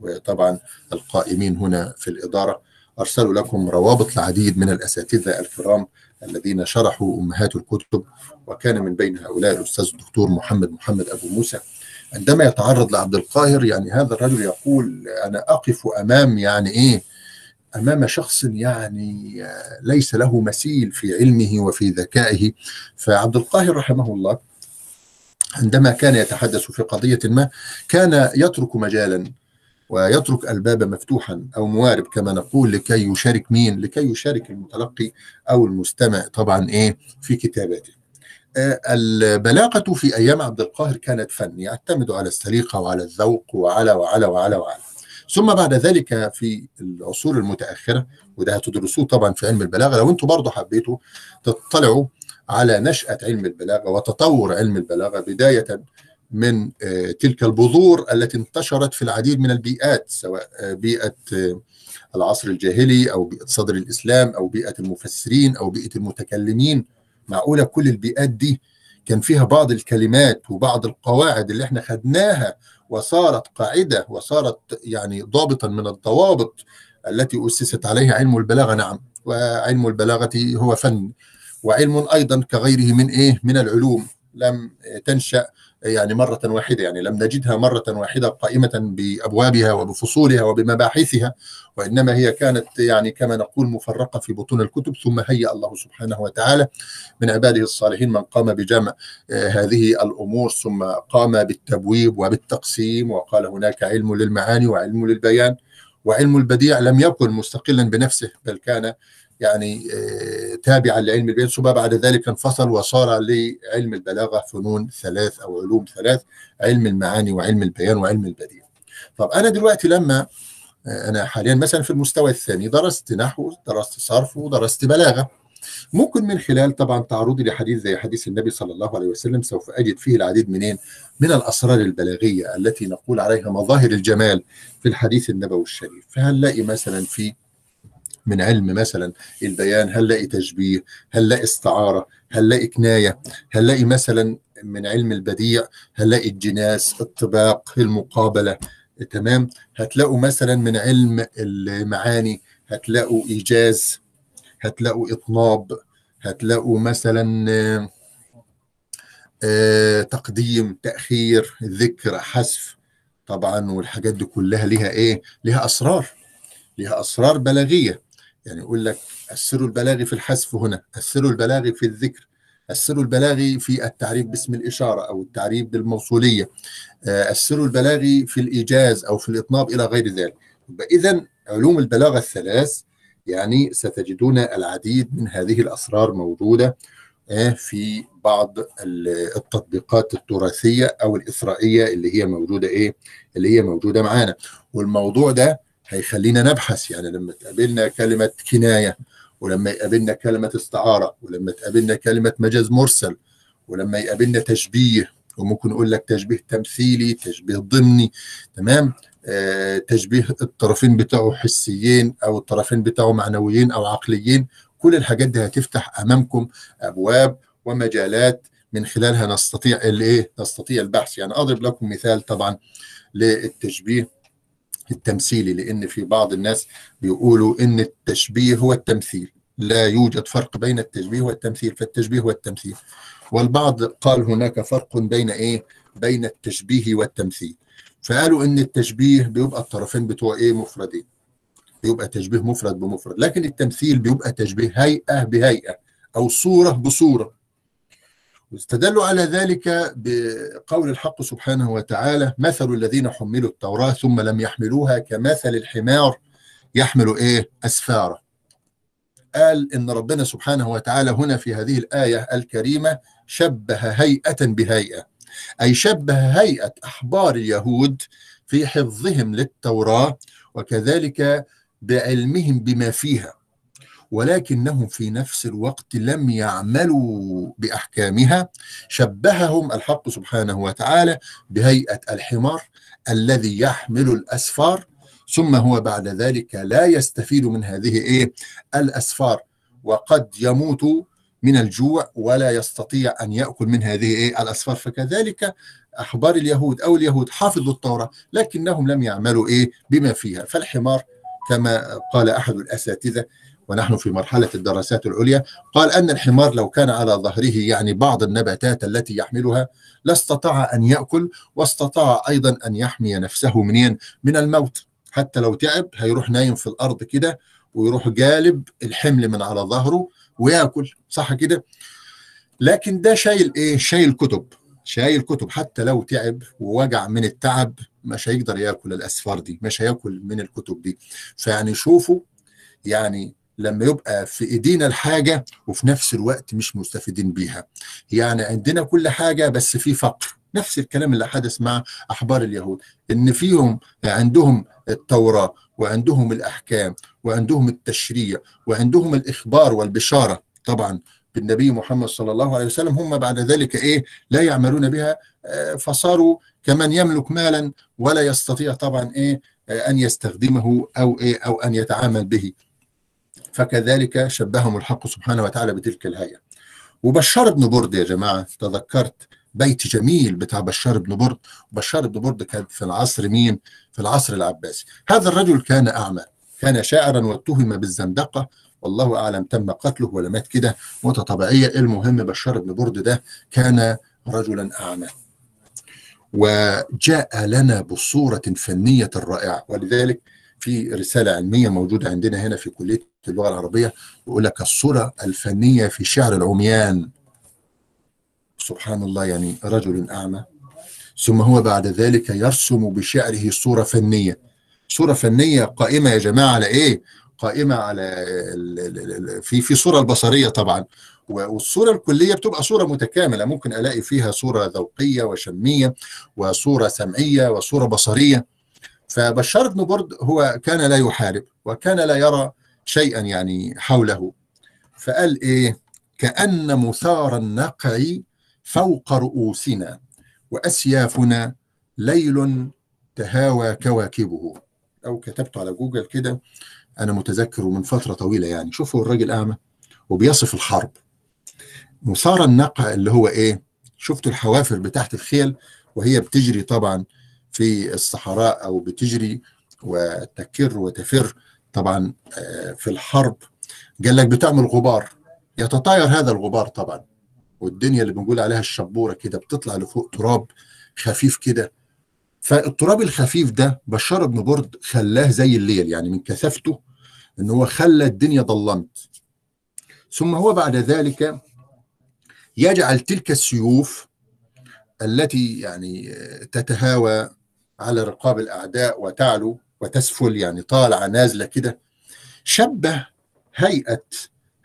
وطبعا القائمين هنا في الإدارة أرسلوا لكم روابط العديد من الأساتذة الكرام الذين شرحوا أمهات الكتب وكان من بين هؤلاء الأستاذ الدكتور محمد محمد أبو موسى. عندما يتعرض لعبد القاهر يعني هذا الرجل يقول أنا أقف أمام يعني إيه؟ أمام شخص يعني ليس له مثيل في علمه وفي ذكائه. فعبد القاهر رحمه الله عندما كان يتحدث في قضية ما كان يترك مجالا ويترك الباب مفتوحا أو موارب كما نقول لكي يشارك مين؟ لكي يشارك المتلقي أو المستمع طبعا إيه؟ في كتاباته. البلاغة في أيام عبد القاهر كانت فن يعتمد على السليقة وعلى الذوق وعلى وعلى وعلى وعلى. ثم بعد ذلك في العصور المتأخرة وده هتدرسوه طبعا في علم البلاغة لو أنتم برضه حبيتوا تطلعوا على نشأة علم البلاغة وتطور علم البلاغة بداية من تلك البذور التي انتشرت في العديد من البيئات سواء بيئة العصر الجاهلي أو بيئة صدر الإسلام أو بيئة المفسرين أو بيئة المتكلمين. معقولة كل البيئات دي كان فيها بعض الكلمات وبعض القواعد اللي إحنا خدناها وصارت قاعدة وصارت يعني ضابطا من الضوابط التي أسست عليها علم البلاغة؟ نعم وعلم البلاغة هو فن وعلم أيضا كغيره من إيه؟ من العلوم. لم تنشأ يعني مرة واحدة يعني لم نجدها مرة واحدة قائمة بأبوابها وبفصولها وبمباحثها وإنما هي كانت يعني كما نقول مفرقة في بطون الكتب ثم هيأ الله سبحانه وتعالى من عباده الصالحين من قام بجمع هذه الأمور ثم قام بالتبويب وبالتقسيم وقال هناك علم للمعاني وعلم للبيان وعلم البديع لم يكن مستقلا بنفسه بل كان يعني تابعا لعلم البيان ثم بعد ذلك انفصل وصار لعلم البلاغة فنون ثلاث أو علوم ثلاث علم المعاني وعلم البيان وعلم البديع. طب أنا دلوقتي لما أنا حاليا مثلا في المستوى الثاني درست نحو درست صرف ودرست بلاغة. ممكن من خلال طبعا تعرضي لحديث زي حديث النبي صلى الله عليه وسلم سوف أجد فيه العديد منين؟ من الأسرار البلاغية التي نقول عليها مظاهر الجمال في الحديث النبوي الشريف. فهنلاقي مثلا في من علم مثلا البيان هنلاقي تشبيه هنلاقي استعارة هنلاقي كناية هنلاقي مثلا من علم البديع هنلاقي الجناس الطباق المقابلة. تمام؟ هتلاقوا مثلا من علم المعاني هتلاقوا إيجاز هتلاقوا إطناب هتلاقوا مثلا آه، تقديم تأخير ذكر حذف. طبعا والحاجات دي كلها ليها إيه؟ ليها أسرار. ليها أسرار بلاغية. يعني يقول لك السر البلاغي في الحذف هنا السر البلاغي في الذكر السر البلاغي في التعريف باسم الإشارة أو التعريف بالموصولية آه، السر البلاغي في الإيجاز أو في الإطناب إلى غير ذلك. إذا علوم البلاغة الثلاث يعني ستجدون العديد من هذه الأسرار موجودة آه، في بعض ال- التطبيقات التراثية أو الإسرائيلية اللي هي موجودة إيه؟ اللي هي موجودة معانا. والموضوع ده هيخلينا نبحث. يعني لما تقابلنا كلمة كناية ولما يقابلنا كلمة استعارة ولما تقابلنا كلمة مجاز مرسل ولما يقابلنا تشبيه وممكن نقول لك تشبيه تمثيلي تشبيه ضمني تمام؟ آه تشبيه الطرفين بتاعه حسيين أو الطرفين بتاعه معنويين أو عقليين. كل الحاجات دي هتفتح أمامكم أبواب ومجالات من خلالها نستطيع الإيه؟ نستطيع البحث. يعني أضرب لكم مثال طبعا للتشبيه. التمثيلي لأن في بعض الناس بيقولوا إن التشبيه هو التمثيل. لا يوجد فرق بين التشبيه والتمثيل فالتشبيه هو التمثيل. والبعض قال هناك فرق بين إيه؟ بين التشبيه والتمثيل. فقالوا إن التشبيه بيبقى الطرفين بتوع إيه؟ مفردين. بيبقى تشبيه مفرد بمفرد. لكن التمثيل بيبقى تشبيه هيئة بهيئة أو صورة بصورة. واستدلوا على ذلك بقول الحق سبحانه وتعالى مثل الذين حملوا التوراة ثم لم يحملوها كمثل الحمار يحمل إيه؟ اسفارا قال إن ربنا سبحانه وتعالى هنا في هذه الآية الكريمة شبه هيئة بهيئة أي شبه هيئة أحبار اليهود في حفظهم للتوراة وكذلك بعلمهم بما فيها. ولكنهم في نفس الوقت لم يعملوا بأحكامها شبههم الحق سبحانه وتعالى بهيئة الحمار الذي يحمل الأسفار ثم هو بعد ذلك لا يستفيد من هذه إيه؟ الأسفار وقد يموت من الجوع ولا يستطيع أن يأكل من هذه إيه؟ الأسفار. فكذلك احبار اليهود أو اليهود حافظوا التوراة لكنهم لم يعملوا إيه؟ بما فيها. فالحمار كما قال أحد الأساتذة ونحن في مرحلة الدراسات العليا. قال أن الحمار لو كان على ظهره يعني بعض النباتات التي يحملها لاستطاع أن يأكل واستطاع أيضا أن يحمي نفسه منين؟ من الموت. حتى لو تعب هيروح نايم في الأرض كده ويروح جالب الحمل من على ظهره ويأكل. صح كده؟ لكن ده شايل إيه؟ شايل كتب. شايل كتب. حتى لو تعب ووجع من التعب مش هيقدر يأكل الأسفار دي مش هيأكل من الكتب دي. فيعني شوفوا يعني لما يبقى في ايدينا الحاجة وفي نفس الوقت مش مستفيدين بيها. يعني عندنا كل حاجة بس في فقر. نفس الكلام اللي حدث مع أحبار اليهود إن فيهم عندهم التوراة وعندهم الأحكام وعندهم التشريع وعندهم الإخبار والبشارة. طبعا بالنبي محمد صلى الله عليه وسلم هم بعد ذلك إيه؟ لا يعملون بها. فصاروا كمن يملك مالا ولا يستطيع طبعا إيه؟ أن يستخدمه أو إيه؟ أو أن يتعامل به. فكذلك شبههم الحق سبحانه وتعالى بتلك الهيئه وبشار بن برد يا جماعة تذكرت بيت جميل بتاع بشار بن برد. بشار بن برد كان في العصر مين؟ في العصر العباسي. هذا الرجل كان أعمى كان شاعرا واتهم بالزندقة. والله أعلم تم قتله ولا مات كده. موته طبيعية. المهم بشار بن برد ده كان رجلا أعمى. وجاء لنا بصورة فنية رائعة. ولذلك في رسالة علمية موجودة عندنا هنا في كلية اللغة العربية يقول لك الصورة الفنية في شعر العميان. سبحان الله يعني رجل أعمى. ثم هو بعد ذلك يرسم بشعره صورة فنية. صورة فنية قائمة يا جماعة على إيه؟ قائمة على في في صورة البصرية طبعا. والصورة الكلية بتبقى صورة متكاملة. ممكن ألاقي فيها صورة ذوقية وشمية وصورة سمعية وصورة بصرية. فبشار بن برد هو كان لا يحارب وكان لا يرى شيئا يعني حوله. فقال إيه؟ كأن مثار النقع فوق رؤوسنا وأسيافنا ليل تهاوى كواكبه. أو كتبت على جوجل كده أنا متذكره من فترة طويلة يعني. شوفوا الراجل أعمى وبيصف الحرب. مثار النقع اللي هو إيه؟ شفتوا الحوافر بتاعت الخيل؟ وهي بتجري طبعا في الصحراء أو بتجري وتكر وتفر طبعا في الحرب قال لك بتعمل غبار يتطاير هذا الغبار طبعا والدنيا اللي بنقول عليها الشبورة كده بتطلع لفوق تراب خفيف كده. فالتراب الخفيف ده بشار بن برد خلاه زي الليل يعني من كثافته إن هو خلى الدنيا ظلمت ثم هو بعد ذلك يجعل تلك السيوف التي يعني تتهاوى على رقاب الأعداء وتعلو وتسفل يعني طالعه نازلة كده شبه هيئة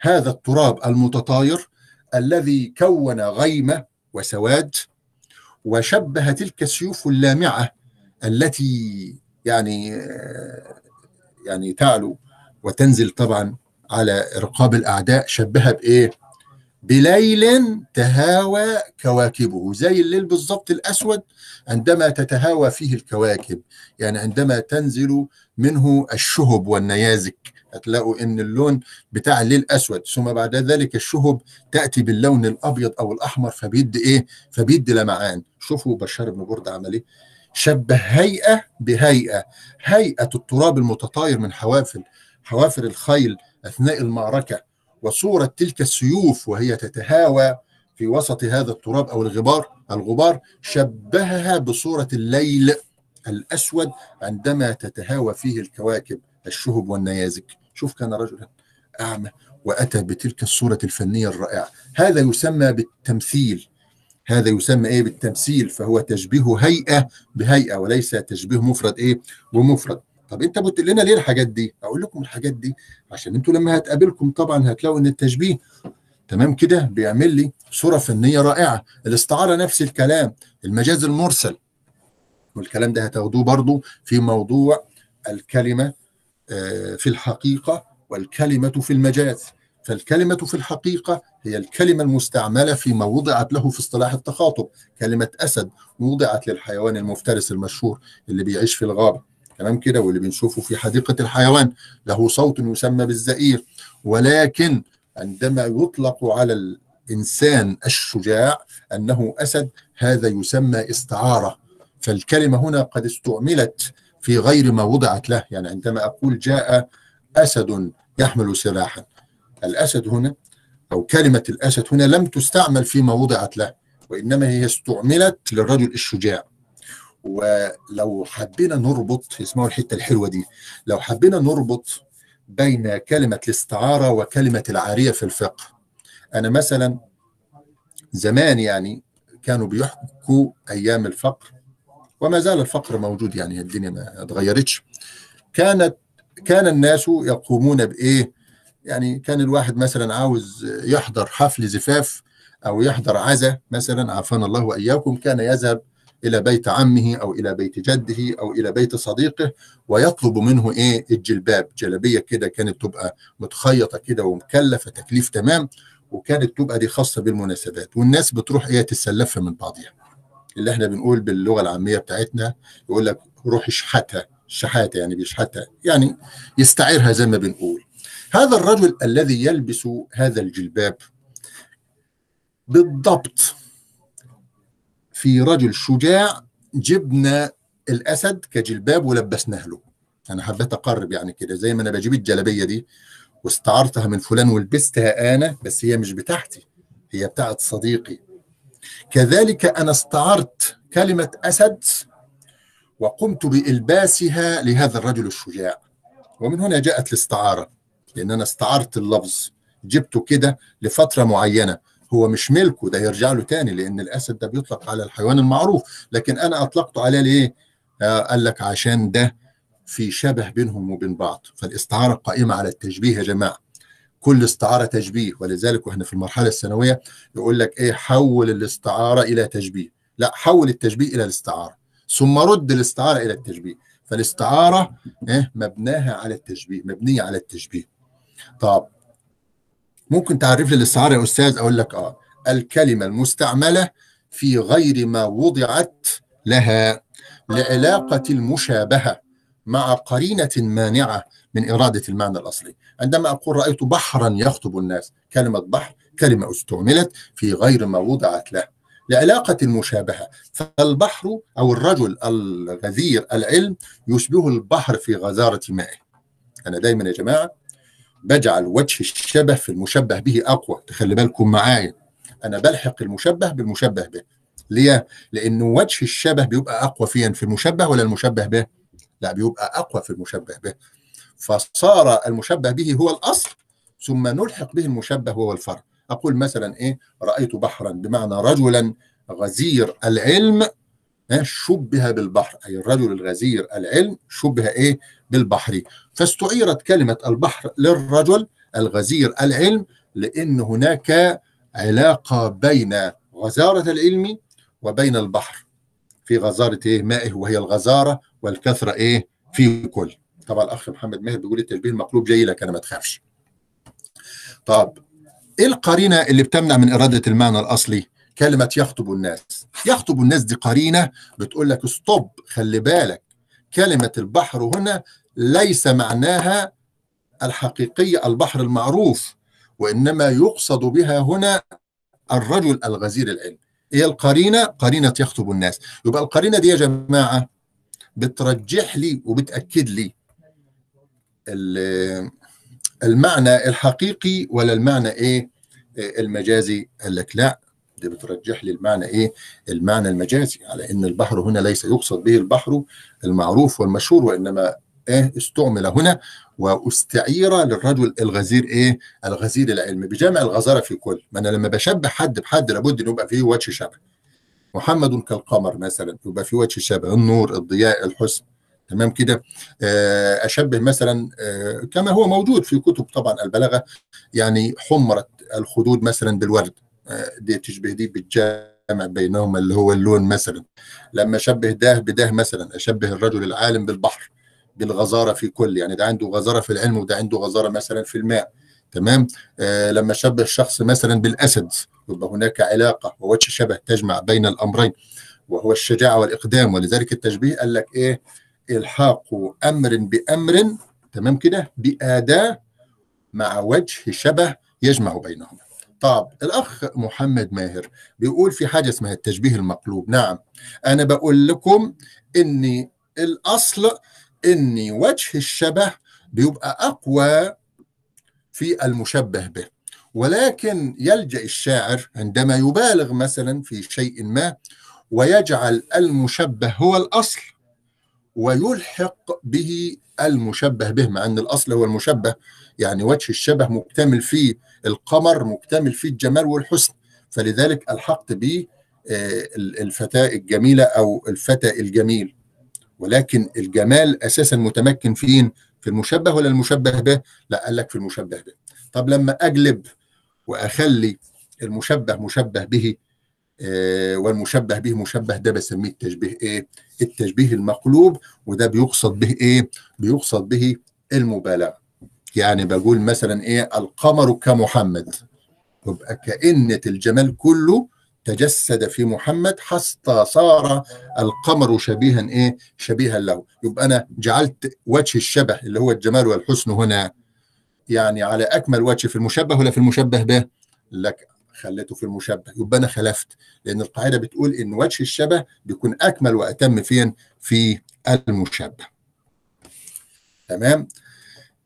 هذا التراب المتطاير الذي كون غيمة وسواد وشبه تلك السيوف اللامعة التي يعني يعني تعلو وتنزل طبعا على رقاب الأعداء شبهها بإيه؟ بليل تهاوى كواكبه زي الليل بالضبط الأسود عندما تتهاوى فيه الكواكب. يعني عندما تنزل منه الشهب والنيازك هتلاقوا إن اللون بتاع الليل أسود. ثم بعد ذلك الشهب تأتي باللون الأبيض أو الأحمر فبيدي إيه؟ فبيدي لمعان. شوفوا بشار بن برده عمل إيه؟ شبه هيئة بهيئة. هيئة التراب المتطاير من حوافر حوافر الخيل أثناء المعركة. وصورة تلك السيوف وهي تتهاوى في وسط هذا التراب أو الغبار الغبار شبهها بصورة الليل الأسود عندما تتهاوى فيه الكواكب الشهب والنيازك. شوف كان رجلا أعمى وأتى بتلك الصورة الفنية الرائعة. هذا يسمى بالتمثيل. هذا يسمى إيه؟ بالتمثيل. فهو تشبيه هيئة بهيئة وليس تشبيه مفرد إيه؟ بمفرد. طب انت بتقول لنا ليه الحاجات دي؟ أقول لكم الحاجات دي عشان أنتوا لما هتقابلكم طبعا هتلاقوا إن التشبيه. تمام كده؟ بيعمل لي صورة فنية رائعة. الاستعارة نفس الكلام. المجاز المرسل. والكلام ده هتاخدوه برضو في موضوع الكلمة في الحقيقة والكلمة في المجاز. فالكلمة في الحقيقة هي الكلمة المستعملة فيما وضعت له في اصطلاح التخاطب. كلمة أسد وضعت للحيوان المفترس المشهور اللي بيعيش في الغابة. تمام كده واللي بنشوفه في حديقة الحيوان له صوت يسمى بالزئير. ولكن عندما يطلق على الإنسان الشجاع أنه أسد هذا يسمى استعارة. فالكلمة هنا قد استعملت في غير ما وضعت له. يعني عندما أقول جاء أسد يحمل سلاحا. الأسد هنا أو كلمة الأسد هنا لم تستعمل فيما وضعت له وإنما هي استعملت للرجل الشجاع. ولو حبينا نربط اسمعوا الحتة الحلوة دي لو حبينا نربط بين كلمة الاستعارة وكلمة العارية في الفقه. أنا مثلا زمان يعني كانوا بيحكوا أيام الفقر وما زال الفقر موجود يعني الدنيا ما اتغيرتش. كانت كان الناس يقومون بإيه؟ يعني كان الواحد مثلا عاوز يحضر حفل زفاف أو يحضر عزاء مثلا عافانا الله وإياكم كان يذهب إلى بيت عمه أو إلى بيت جده أو إلى بيت صديقه ويطلب منه إيه؟ الجلباب. جلبيه كده كانت تبقى متخيطة كده ومكلفة تكليف تمام وكانت تبقى دي خاصة بالمناسبات. والناس بتروح إيه؟ تتسلفها من بعضها اللي إحنا بنقول باللغة العامية بتاعتنا يقول لك روح اشحتها شحاته يعني بيشحتها يعني يستعيرها زي ما بنقول. هذا الرجل الذي يلبس هذا الجلباب بالضبط في رجل شجاع جبنا الأسد كجلباب ولبسناه له. أنا حبيت أقرب يعني كده زي ما أنا بجيب الجلابية دي واستعرتها من فلان ولبستها أنا بس هي مش بتاعتي هي بتاعت صديقي. كذلك أنا استعرت كلمة أسد وقمت بإلباسها لهذا الرجل الشجاع. ومن هنا جاءت الاستعارة لأن أنا استعرت اللفظ جبته كده لفترة معينة. هو مش ملكه ده يرجع له تاني لأن الأسد ده بيطلق على الحيوان المعروف. لكن أنا أطلقته عليه ليه؟ آه قال لك عشان ده في شبه بينهم وبين بعض. فالاستعارة قائمة على التشبيه يا جماعة. كل استعارة تشبيه ولذلك وإحنا في المرحلة الثانوية يقول لك إيه؟ حول الاستعارة إلى تشبيه. لا حول التشبيه إلى الاستعارة. ثم رد الاستعارة إلى التشبيه. فالاستعارة إيه؟ مبناها على التشبيه مبنية على التشبيه. طب ممكن تعرف لي الاستعاره يا أستاذ؟ أقول لك آه. الكلمة المستعملة في غير ما وضعت لها لعلاقة المشابهة مع قرينة مانعة من إرادة المعنى الأصلي. عندما أقول رأيت بحرا يخطب الناس كلمة بحر كلمة استعملت في غير ما وضعت له. لعلاقة المشابهة فالبحر أو الرجل الغزير العلم يشبه البحر في غزارة مائه. أنا دايما يا جماعة بجعل وجه الشبه في المشبه به أقوى. تخلي بالكم معايا. أنا بلحق المشبه بالمشبه به. ليه؟ لأنه وجه الشبه بيبقى أقوى فين في المشبه ولا المشبه به؟ لا بيبقى أقوى في المشبه به. فصار المشبه به هو الأصل ثم نلحق به المشبه وهو الفرع. أقول مثلا إيه؟ رأيت بحرا بمعنى رجلا غزير العلم شبه بالبحر أي الرجل الغزير العلم شبه إيه؟ بالبحر. فاستعيرت كلمة البحر للرجل الغزير العلم لأن هناك علاقة بين غزارة العلم وبين البحر. في غزارة إيه؟ مائه وهي الغزارة والكثرة إيه؟ في كل طبعا الأخ محمد ماهر بيقول التشبيه المقلوب جاي لك أنا ما تخافش. طب إيه القرينة اللي بتمنع من إرادة المعنى الأصلي؟ كلمة يخطب الناس. يخطب الناس دي قرينة بتقول لك ستوب خلي بالك. كلمة البحر هنا ليس معناها الحقيقي البحر المعروف وإنما يقصد بها هنا الرجل الغزير العلم. هي القرينة قرينة يخطب الناس. يبقى القرينة دي يا جماعة بترجح لي وبتأكد لي ال- المعنى الحقيقي ولا المعنى إيه؟ المجازي؟ قال لك لا. دي بترجح لي المعنى إيه؟ المعنى المجازي على إن البحر هنا ليس يقصد به البحر المعروف والمشهور وإنما إيه؟ استعمل هنا واستعير للرجل الغزير إيه؟ الغزير العلم بجمع الغزارة في كل. ما أنا لما بشبه حد بحد لابد إن يبقى فيه وجه شبه. محمد كالقمر مثلا يبقى فيه وجه شبه النور الضياء الحسن. تمام كده؟ آه، أشبه مثلا آه، كما هو موجود في كتب طبعا البلاغة يعني حمرت الخدود مثلا بالورد. دي تشبه دي بالجامع بينهما اللي هو اللون مثلا. لما أشبه ده بده مثلا أشبه الرجل العالم بالبحر بالغزارة في كل يعني ده عنده غزارة في العلم وده عنده غزارة مثلا في الماء تمام؟ آه لما أشبه الشخص مثلا بالأسد يبقى هناك علاقة ووجه شبه تجمع بين الأمرين وهو الشجاعة والإقدام. ولذلك التشبيه قال لك إيه؟ إلحاق أمر بأمر تمام كده؟ بأداة مع وجه شبه يجمع بينهما. طب الأخ محمد ماهر بيقول في حاجة اسمها التشبيه المقلوب. نعم. أنا بقول لكم ان الأصل ان وجه الشبه بيبقى أقوى في المشبه به. ولكن يلجأ الشاعر عندما يبالغ مثلا في شيء ما ويجعل المشبه هو الأصل ويلحق به المشبه به مع إن الأصل هو المشبه يعني وجه الشبه مكتمل فيه القمر مكتمل فيه الجمال والحسن. فلذلك ألحقت به آه، الفتاة الجميلة أو الفتى الجميل. ولكن الجمال أساسا متمكن فين؟ في المشبه ولا المشبه به؟ لا قال لك في المشبه به. طب لما أجلب وأخلي المشبه مشبه به آه، والمشبه به مشبه ده بسميه التشبيه إيه؟ التشبيه المقلوب وده بيقصد به إيه؟ بيقصد به المبالغه يعني بقول مثلا إيه القمر كمحمد. يبقى كأنة الجمال كله تجسد في محمد حتى صار القمر شبيها إيه شبيها له. يبقى أنا جعلت وجه الشبه اللي هو الجمال والحسن هنا. يعني على أكمل وجه في المشبه ولا في المشبه به؟ لك خليته في المشبه. يبقى أنا خلفت. لأن القاعدة بتقول إن وجه الشبه بيكون أكمل وأتم فين؟ في المشبه. تمام؟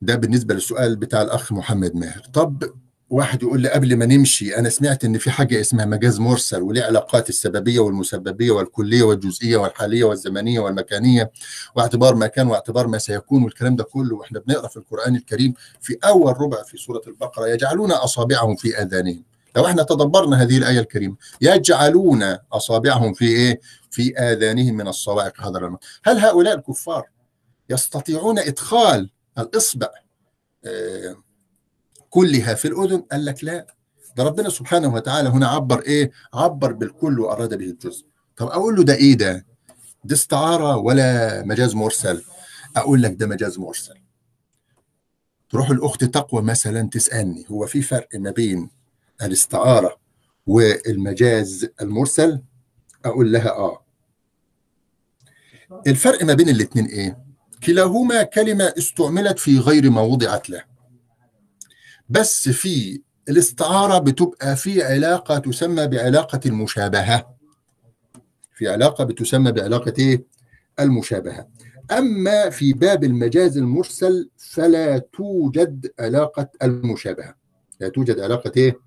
ده بالنسبة للسؤال بتاع الأخ محمد ماهر. طب واحد يقول لي قبل ما نمشي أنا سمعت إن في حاجة اسمها مجاز مرسل وليه علاقات السببية والمسببية والكلية والجزئية والحالية والزمنية والمكانية واعتبار ما كان واعتبار ما سيكون والكلام ده كله وإحنا بنقرأ في القرآن الكريم في أول ربع في سورة البقرة يجعلون أصابعهم في آذانهم. لو إحنا تدبرنا هذه الآية الكريمة يجعلون أصابعهم في إيه؟ في آذانهم من الصواعق. هذا هل هؤلاء الكفار يستطيعون إدخال الاصبع آه كلها في الأذن قال لك لا. ده ربنا سبحانه وتعالى هنا عبر إيه؟ عبر بالكل وأراد به الجزء. طب أقول له ده إيه ده؟ دي استعارة ولا مجاز مرسل؟ أقول لك ده مجاز مرسل. تروح الاخت تقوى مثلا تسألني هو في فرق ما بين الاستعارة والمجاز المرسل؟ أقول لها آه. الفرق ما بين الاثنين إيه؟ كلاهما كلمة استعملت في غير ما وضعت له. بس في الاستعارة بتبقى في علاقة تسمى بعلاقة المشابهة. في علاقة بتسمى بعلاقة إيه؟ المشابهة. أما في باب المجاز المرسل فلا توجد علاقة المشابهة. لا توجد علاقة إيه؟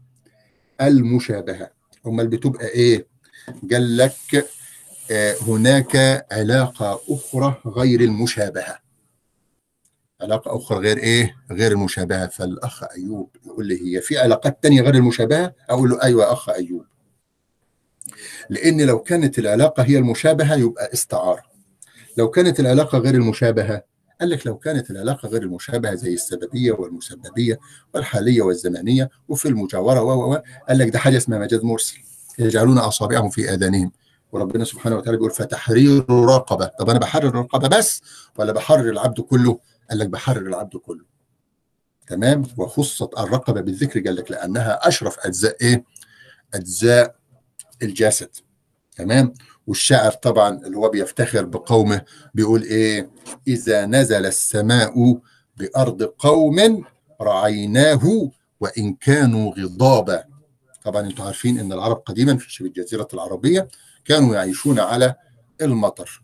المشابهة. أمال بتبقى إيه؟ قال لك هناك علاقة أخرى غير المشابهة. علاقة أخرى غير إيه؟ غير المشابهة. فالأخ أيوب يقول لي هي في علاقات تانية غير المشابهة؟ أقول له يا أخ أيوب. لأن لو كانت العلاقة هي المشابهة يبقى استعاره لو كانت العلاقة غير المشابهة قال لك لو كانت العلاقة غير المشابهة زي السببية والمسببية والحالية والزمنية وفي المجاورة و قال لك ده حاجة اسمها مجاز مرسل. يجعلون اصابعهم في آذانهم. وربنا سبحانه وتعالى بيقول فتحرير رقبه طب أنا بحرر الرقبة بس ولا بحرر العبد كله؟ قال لك بحرر العبد كله. تمام؟ وخصت الرقبة بالذكر قال لك لأنها أشرف أجزاء إيه؟ أجزاء الجسد. تمام؟ والشاعر طبعا اللي هو بيفتخر بقومه بيقول إيه؟ إذا نزل السماء بأرض قوم رعيناه وإن كانوا غضابا. طبعا أنتم عارفين إن العرب قديما في شبه الجزيرة العربية كانوا يعيشون على المطر.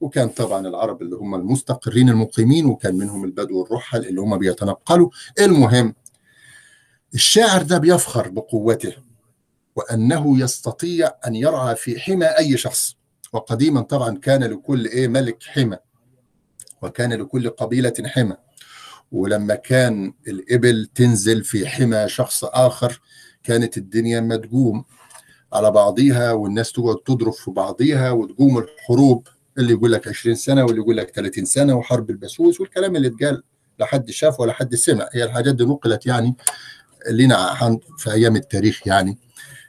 وكان طبعا العرب اللي هم المستقرين المقيمين وكان منهم البدو الرحل اللي هم بيتنقلوا. المهم الشاعر ده بيفخر بقوته وأنه يستطيع أن يرعى في حمى أي شخص. وقديما طبعا كان لكل إيه ملك حمى وكان لكل قبيلة حمى. ولما كان الإبل تنزل في حمى شخص آخر كانت الدنيا مدجوم. على بعضيها والناس تقعد تضرب في بعضيها وتقوم الحروب اللي يقول لك 20 سنة واللي يقول لك 30 سنة وحرب البسوس والكلام اللي اتقال. لا حد شاف ولا حد سمع. هي الحاجات دي نقلت يعني لنا في أيام التاريخ يعني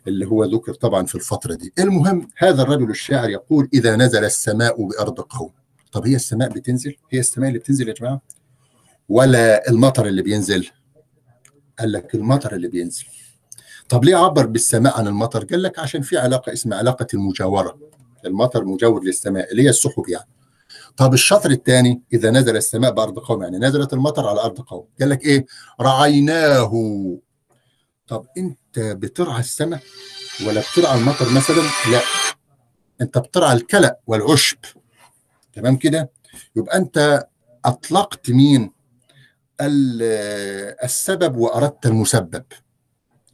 اللي هو ذكر طبعا في الفترة دي. المهم هذا الرجل الشاعر يقول إذا نزل السماء بأرض قوم. طب هي السماء بتنزل؟ هي السماء اللي بتنزل يا جماعة؟ ولا المطر اللي بينزل؟ قال لك المطر اللي بينزل. طب ليه عبر بالسماء عن المطر؟ قال لك عشان في علاقة اسمها علاقة المجاورة. المطر مجاور للسماء اللي هي السحب يعني. طب الشطر الثاني إذا نزل السماء بأرض قوم يعني نزلت المطر على أرض قوم. قال لك إيه؟ رعيناه. طب أنت بترعى السماء ولا بترعى المطر مثلا؟ لا. أنت بترعى الكلأ والعشب. تمام كده؟ يبقى أنت أطلقت مين؟ السبب وأردت المسبب.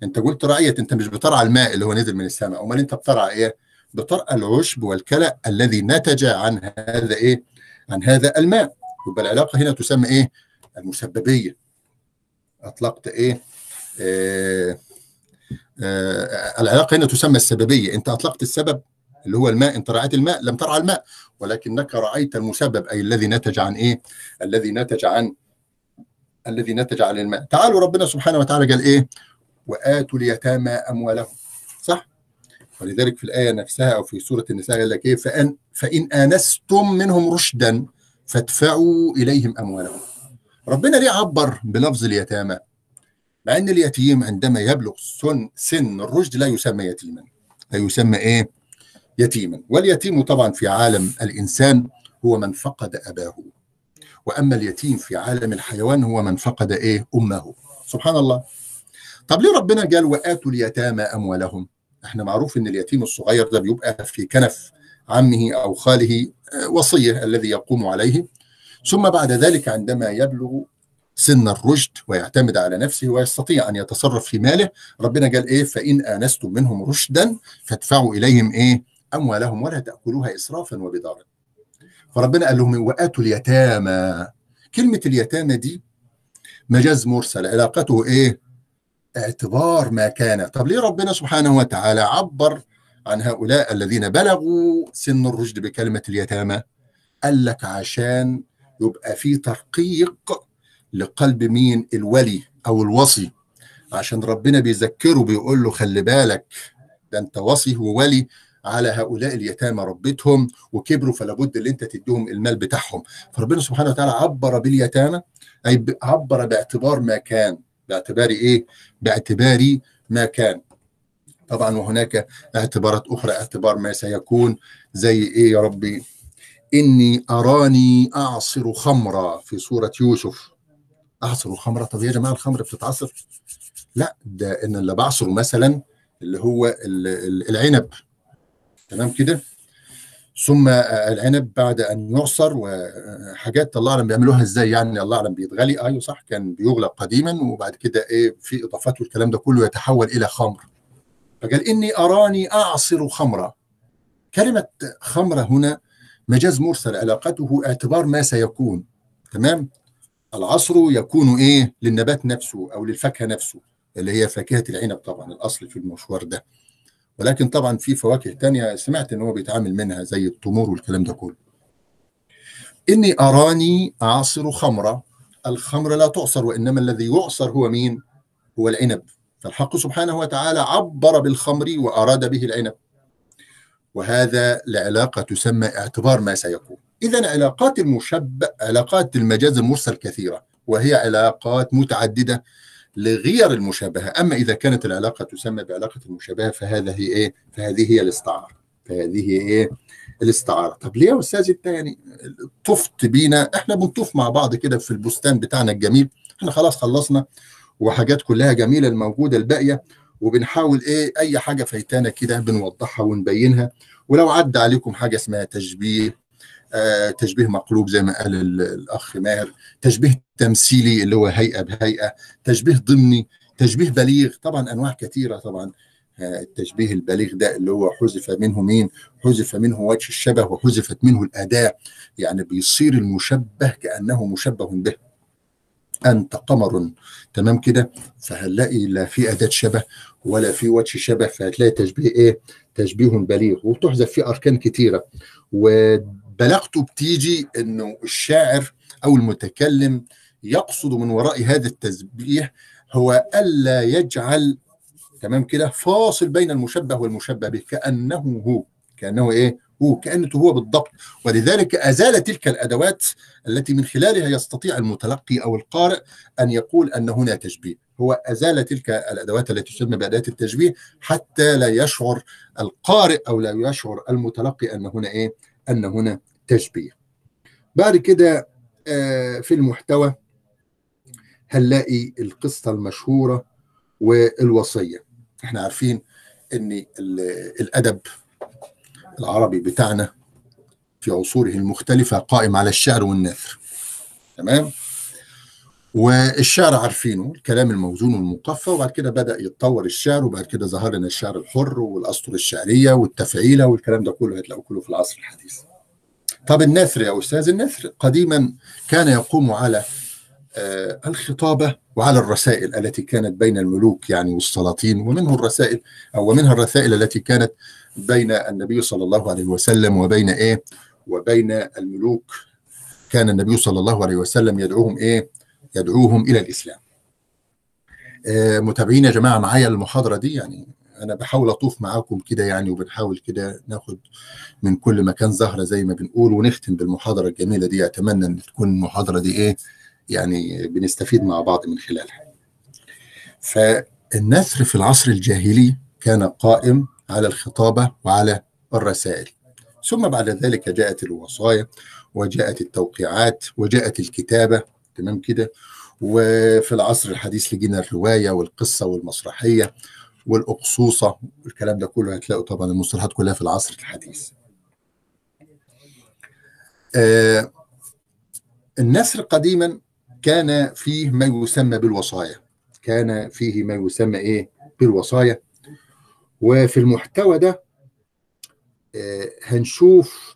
انت قلت رعية انت مش بترعى الماء اللي هو نزل من السماء. امال انت بترعى إيه؟ بترعى العشب والكلأ الذي نتج عن هذا إيه؟ عن هذا الماء. يبقى العلاقة هنا تسمى إيه؟ المسببية. أطلقت إيه؟ آه آه العلاقة هنا تسمى السببية. انت أطلقت السبب اللي هو الماء انت رعيت الماء لم ترعى الماء. ولكنك رعيت المسبب أي الذي نتج عن إيه؟ الذي نتج عن الذي نتج عن الماء. تعالوا ربنا سبحانه وتعالى قال إيه؟ وآتوا اليتامى أموالهم. صح؟ ولذلك في الآية نفسها أو في سورة النساء قال لك إيه؟ فان فإن آنستم منهم رشدا فادفعوا إليهم أموالهم. ربنا ليه عبر بلفظ اليتامى؟ مع إن اليتيم عندما يبلغ سن سن الرشد لا يسمى يتيما. لا يسمى إيه؟ يتيما. واليتيم طبعا في عالم الإنسان هو من فقد أباه. وأما اليتيم في عالم الحيوان هو من فقد إيه؟ أمه. سبحان الله. طب ليه ربنا قال وآتوا اليتامى أموالهم؟ إحنا معروف إن اليتيم الصغير ده بيبقى في كنف عمه أو خاله وصية الذي يقوم عليه. ثم بعد ذلك عندما يبلغ سن الرشد ويعتمد على نفسه ويستطيع أن يتصرف في ماله ربنا قال إيه؟ فإن آنستم منهم رشدا فادفعوا إليهم إيه؟ أموالهم ولا تأكلوها اسرافا وبدارا فربنا قال لهم وآتوا اليتامى. كلمة اليتامى دي مجاز مرسل علاقته إيه؟ اعتبار ما كان. طب ليه ربنا سبحانه وتعالى عبر عن هؤلاء الذين بلغوا سن الرشد بكلمة اليتامى؟ قال لك عشان يبقى في ترقيق لقلب مين؟ الولي أو الوصي. عشان ربنا بيذكره بيقول له خلي بالك ده أنت وصي وولي على هؤلاء اليتامى ربيتهم وكبروا فلا بد إن أنت تديهم المال بتاعهم. فربنا سبحانه وتعالى عبر باليتامى أي عبر باعتبار ما كان. باعتبار إيه؟ باعتبار ما كان. طبعا وهناك اعتبارات أخرى اعتبار ما سيكون زي إيه يا ربي؟ إني أراني أعصر خمرا في سورة يوسف. أعصر خمرا طب يا جماعة الخمر بتتعصر؟ لا ده إن اللي بعصره مثلا اللي هو العنب. تمام كده؟ ثم العنب بعد أن يعصر وحاجات الله أعلم بيعملوها إزاي يعني الله أعلم بيتغلي. أيوه صح كان بيغلى قديما وبعد كده إيه في إضافات والكلام ده كله يتحول إلى خمر. فقال إني أراني أعصر خمرا. كلمة خمرة هنا مجاز مرسل علاقته اعتبار ما سيكون. تمام؟ العصر يكون إيه للنبات نفسه أو للفاكهة نفسه اللي هي فاكهة العنب طبعا الأصل في المشوار ده. ولكن طبعا في فواكه تانية سمعت إن هو بيتعامل منها زي التمور والكلام ده كله. إني أراني اعصر خمرة الخمر لا تعصر وإنما الذي يعصر هو مين؟ هو العنب. فالحق سبحانه وتعالى عبر بالخمر وأراد به العنب. وهذا لعلاقة تسمى اعتبار ما سيكون. اذا علاقات المشبه علاقات المجاز المرسل كثيرة وهي علاقات متعددة. لغير المشابهة. أما إذا كانت العلاقة تسمى بعلاقة المشابهة فهذا هي إيه؟ فهذه هي الاستعارة. فهذه هي إيه؟ الاستعارة. طب ليه يا أستاذ أنت يعني طفت بينا إحنا بنطوف مع بعض كده في البستان بتاعنا الجميل. إحنا خلاص خلصنا وحاجات كلها جميلة الموجودة الباقية وبنحاول إيه؟ أي حاجة فايتانا كده بنوضحها ونبينها. ولو عدى عليكم حاجة اسمها تشبيه تشبيه مقلوب زي ما قال الأخ ماهر تشبيه تمثيلي اللي هو هيئة بهيئة تشبيه ضمني تشبيه بليغ طبعا أنواع كثيرة طبعا. آه التشبيه البليغ ده اللي هو حذف منه مين؟ حذف منه وجه الشبه وحذفت منه الأداة. يعني بيصير المشبه كأنه مشبه به. أنت قمر. تمام كده؟ فهنلاقي لا في أداة شبه ولا في وجه شبه فهتلاقي تشبيه إيه؟ تشبيه بليغ. وتحذف فيه أركان كثيره و بلاغته بتيجي إنه الشاعر أو المتكلم يقصد من وراء هذا التشبيه هو ألا يجعل تمام كده فاصل بين المشبه والمشبه به كأنه هو كأنه إيه؟ هو كأنه هو بالضبط. ولذلك أزال تلك الأدوات التي من خلالها يستطيع المتلقي أو القارئ أن يقول أن هنا تشبيه. هو أزال تلك الأدوات التي تسمى باداه التشبيه حتى لا يشعر القارئ أو لا يشعر المتلقي أن هنا إيه؟ أن هنا تشبيه. بعد كده في المحتوى هنلاقي القصة المشهورة والوصية. إحنا عارفين إن الأدب العربي بتاعنا في عصوره المختلفة قائم على الشعر والنثر. تمام؟ والشعر عارفينه الكلام الموزون والمقفى وبعد كده بدأ يتطور الشعر وبعد كده ظهر لنا الشعر الحر والأسطر الشعرية والتفعيلة والكلام ده كله هتلاقوه كله في العصر الحديث. طب النثر يا أستاذ النثر قديما كان يقوم على آه الخطابة وعلى الرسائل التي كانت بين الملوك يعني والسلاطين ومنه الرسائل أو ومنها الرسائل التي كانت بين النبي صلى الله عليه وسلم وبين إيه؟ وبين الملوك. كان النبي صلى الله عليه وسلم يدعوهم إيه؟ يدعوهم إلى الإسلام. آه متابعين يا جماعة معايا المحاضرة دي؟ يعني أنا بحاول أطوف معاكم كده يعني وبنحاول كده ناخد من كل مكان زهرة زي ما بنقول ونختم بالمحاضرة الجميلة دي. أتمنى أن تكون المحاضرة دي إيه؟ يعني بنستفيد مع بعض من خلالها. فالنثر في العصر الجاهلي كان قائم على الخطابة وعلى الرسائل. ثم بعد ذلك جاءت الوصايا وجاءت التوقيعات وجاءت الكتابة تمام كده. وفي العصر الحديث لقينا الرواية والقصة والمسرحية والأقصوصة الكلام ده كله هتلاقوا طبعا المصطلحات كلها في العصر الحديث. آه النثر قديما كان فيه ما يسمى بالوصايا. كان فيه ما يسمى إيه؟ بالوصايا. وفي المحتوى ده آه هنشوف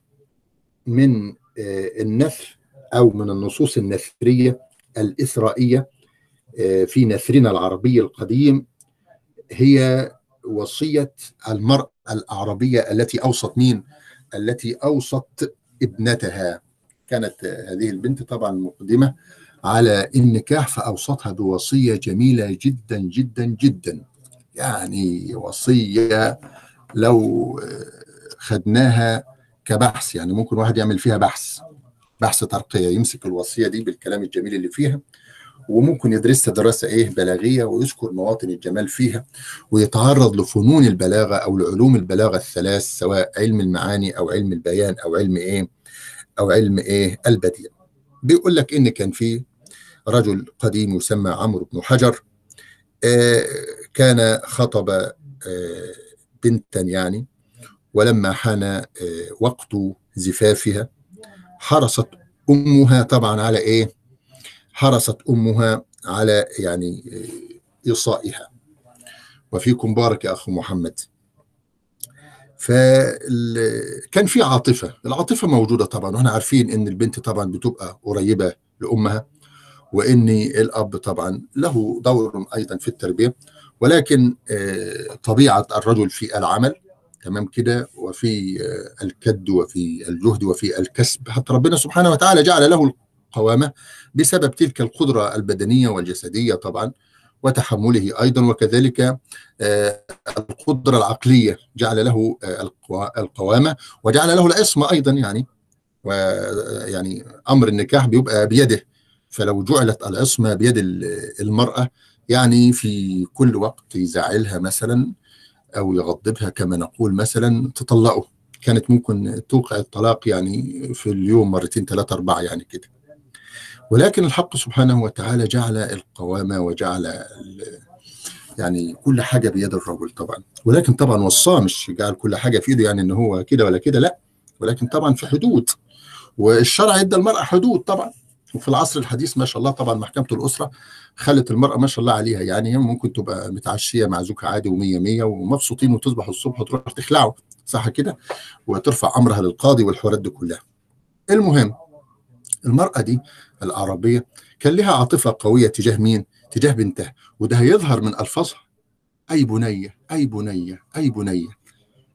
من آه النثر أو من النصوص النثرية الاثرائيه آه في نثرنا العربي القديم هي وصية المرأة الأعرابية التي أوصت مين؟ التي أوصت ابنتها. كانت هذه البنت طبعا مقدمة على النكاح فأوصتها بوصية جميلة جدا جدا جدا. يعني وصية لو خدناها كبحث يعني ممكن واحد يعمل فيها بحث. بحث ترقية يمسك الوصية دي بالكلام الجميل اللي فيها وممكن يدرسها دراسة إيه؟ بلاغية ويذكر مواطن الجمال فيها ويتعرض لفنون البلاغة أو لعلوم البلاغة الثلاث سواء علم المعاني أو علم البيان أو علم إيه؟ أو علم إيه؟ البديع بيقول لك إن كان في رجل قديم يسمى عمرو بن حجر آه كان خطب آه بنتا يعني ولما حان آه وقت زفافها حرصت أمها طبعا على إيه؟ حرصت أمها على يعني إيصائها. وفيكم بارك يا أخ محمد. فكان في عاطفة. العاطفة موجودة طبعا. وإحنا عارفين إن البنت طبعا بتبقى قريبة لأمها وإن الأب طبعا له دور أيضا في التربية. ولكن آه، طبيعة الرجل في العمل تمام كده وفي آه، الكد وفي الجهد وفي الكسب. حتى ربنا سبحانه وتعالى جعل له القوامة بسبب تلك القدرة البدنية والجسدية طبعا وتحمله أيضا. وكذلك آه، القدرة العقلية جعل له آه، القوا- القوامة وجعل له العصمة أيضا يعني. ويعني أمر النكاح بيبقى بيده. فلو جعلت العصمة بيد ال- المرأة يعني في كل وقت يزعلها مثلا أو يغضبها كما نقول مثلا تطلقه. كانت ممكن توقع الطلاق يعني في اليوم مرتين ثلاثة أربعة يعني كده. ولكن الحق سبحانه وتعالى جعل القوامة وجعل يعني كل حاجة بيد الرجل طبعا. ولكن طبعا وصاه مش جعل كل حاجة في إيده يعني إن هو كده ولا كده لا. ولكن طبعا في حدود. والشرع ادى المرأة حدود طبعا. وفي العصر الحديث ما شاء الله طبعا محكمة الأسرة خلت المرأة ما شاء الله عليها. يعني ممكن تبقى متعشية مع زوجها عادي ومية مية ومبسوطين وتصبح الصبح وتروح تخلعه صح كده؟ وترفع أمرها للقاضي والحوارات دي كلها. المهم المرأة دي العربية كان لها عاطفة قوية تجاه مين؟ تجاه بنتها وده هيظهر من ألفاظها. أي بنية أي بنية أي بنية.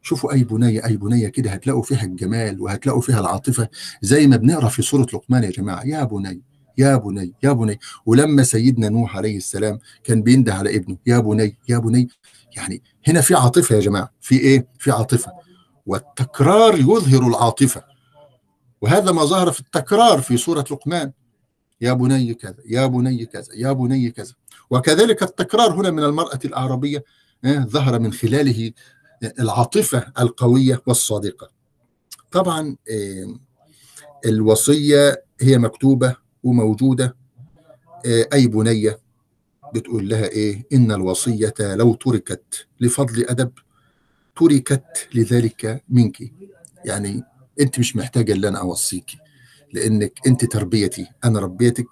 شوفوا أي بنية أي بنية كده هتلاقوا فيها الجمال وهتلاقوا فيها العاطفة زي ما بنقرأ في سورة لقمان يا جماعة يا بني يا بني يا بني. ولما سيدنا نوح عليه السلام كان بينده على ابنه يا بني يا بني. يعني هنا في عاطفة يا جماعة في إيه؟ في عاطفة. والتكرار يظهر العاطفة. وهذا ما ظهر في التكرار في سورة لقمان. يا بني كذا يا بني كذا يا بني كذا. وكذلك التكرار هنا من المرأة الأعرابية آه، ظهر من خلاله العاطفة القوية والصادقة. طبعا آه، الوصية هي مكتوبة وموجودة آه، أي بنية بتقول لها إيه؟ إن الوصية لو تركت لفضل أدب تركت لذلك منك. يعني أنت مش محتاجة إن أنا أوصيك لأنك أنت تربيتي. أنا ربيتك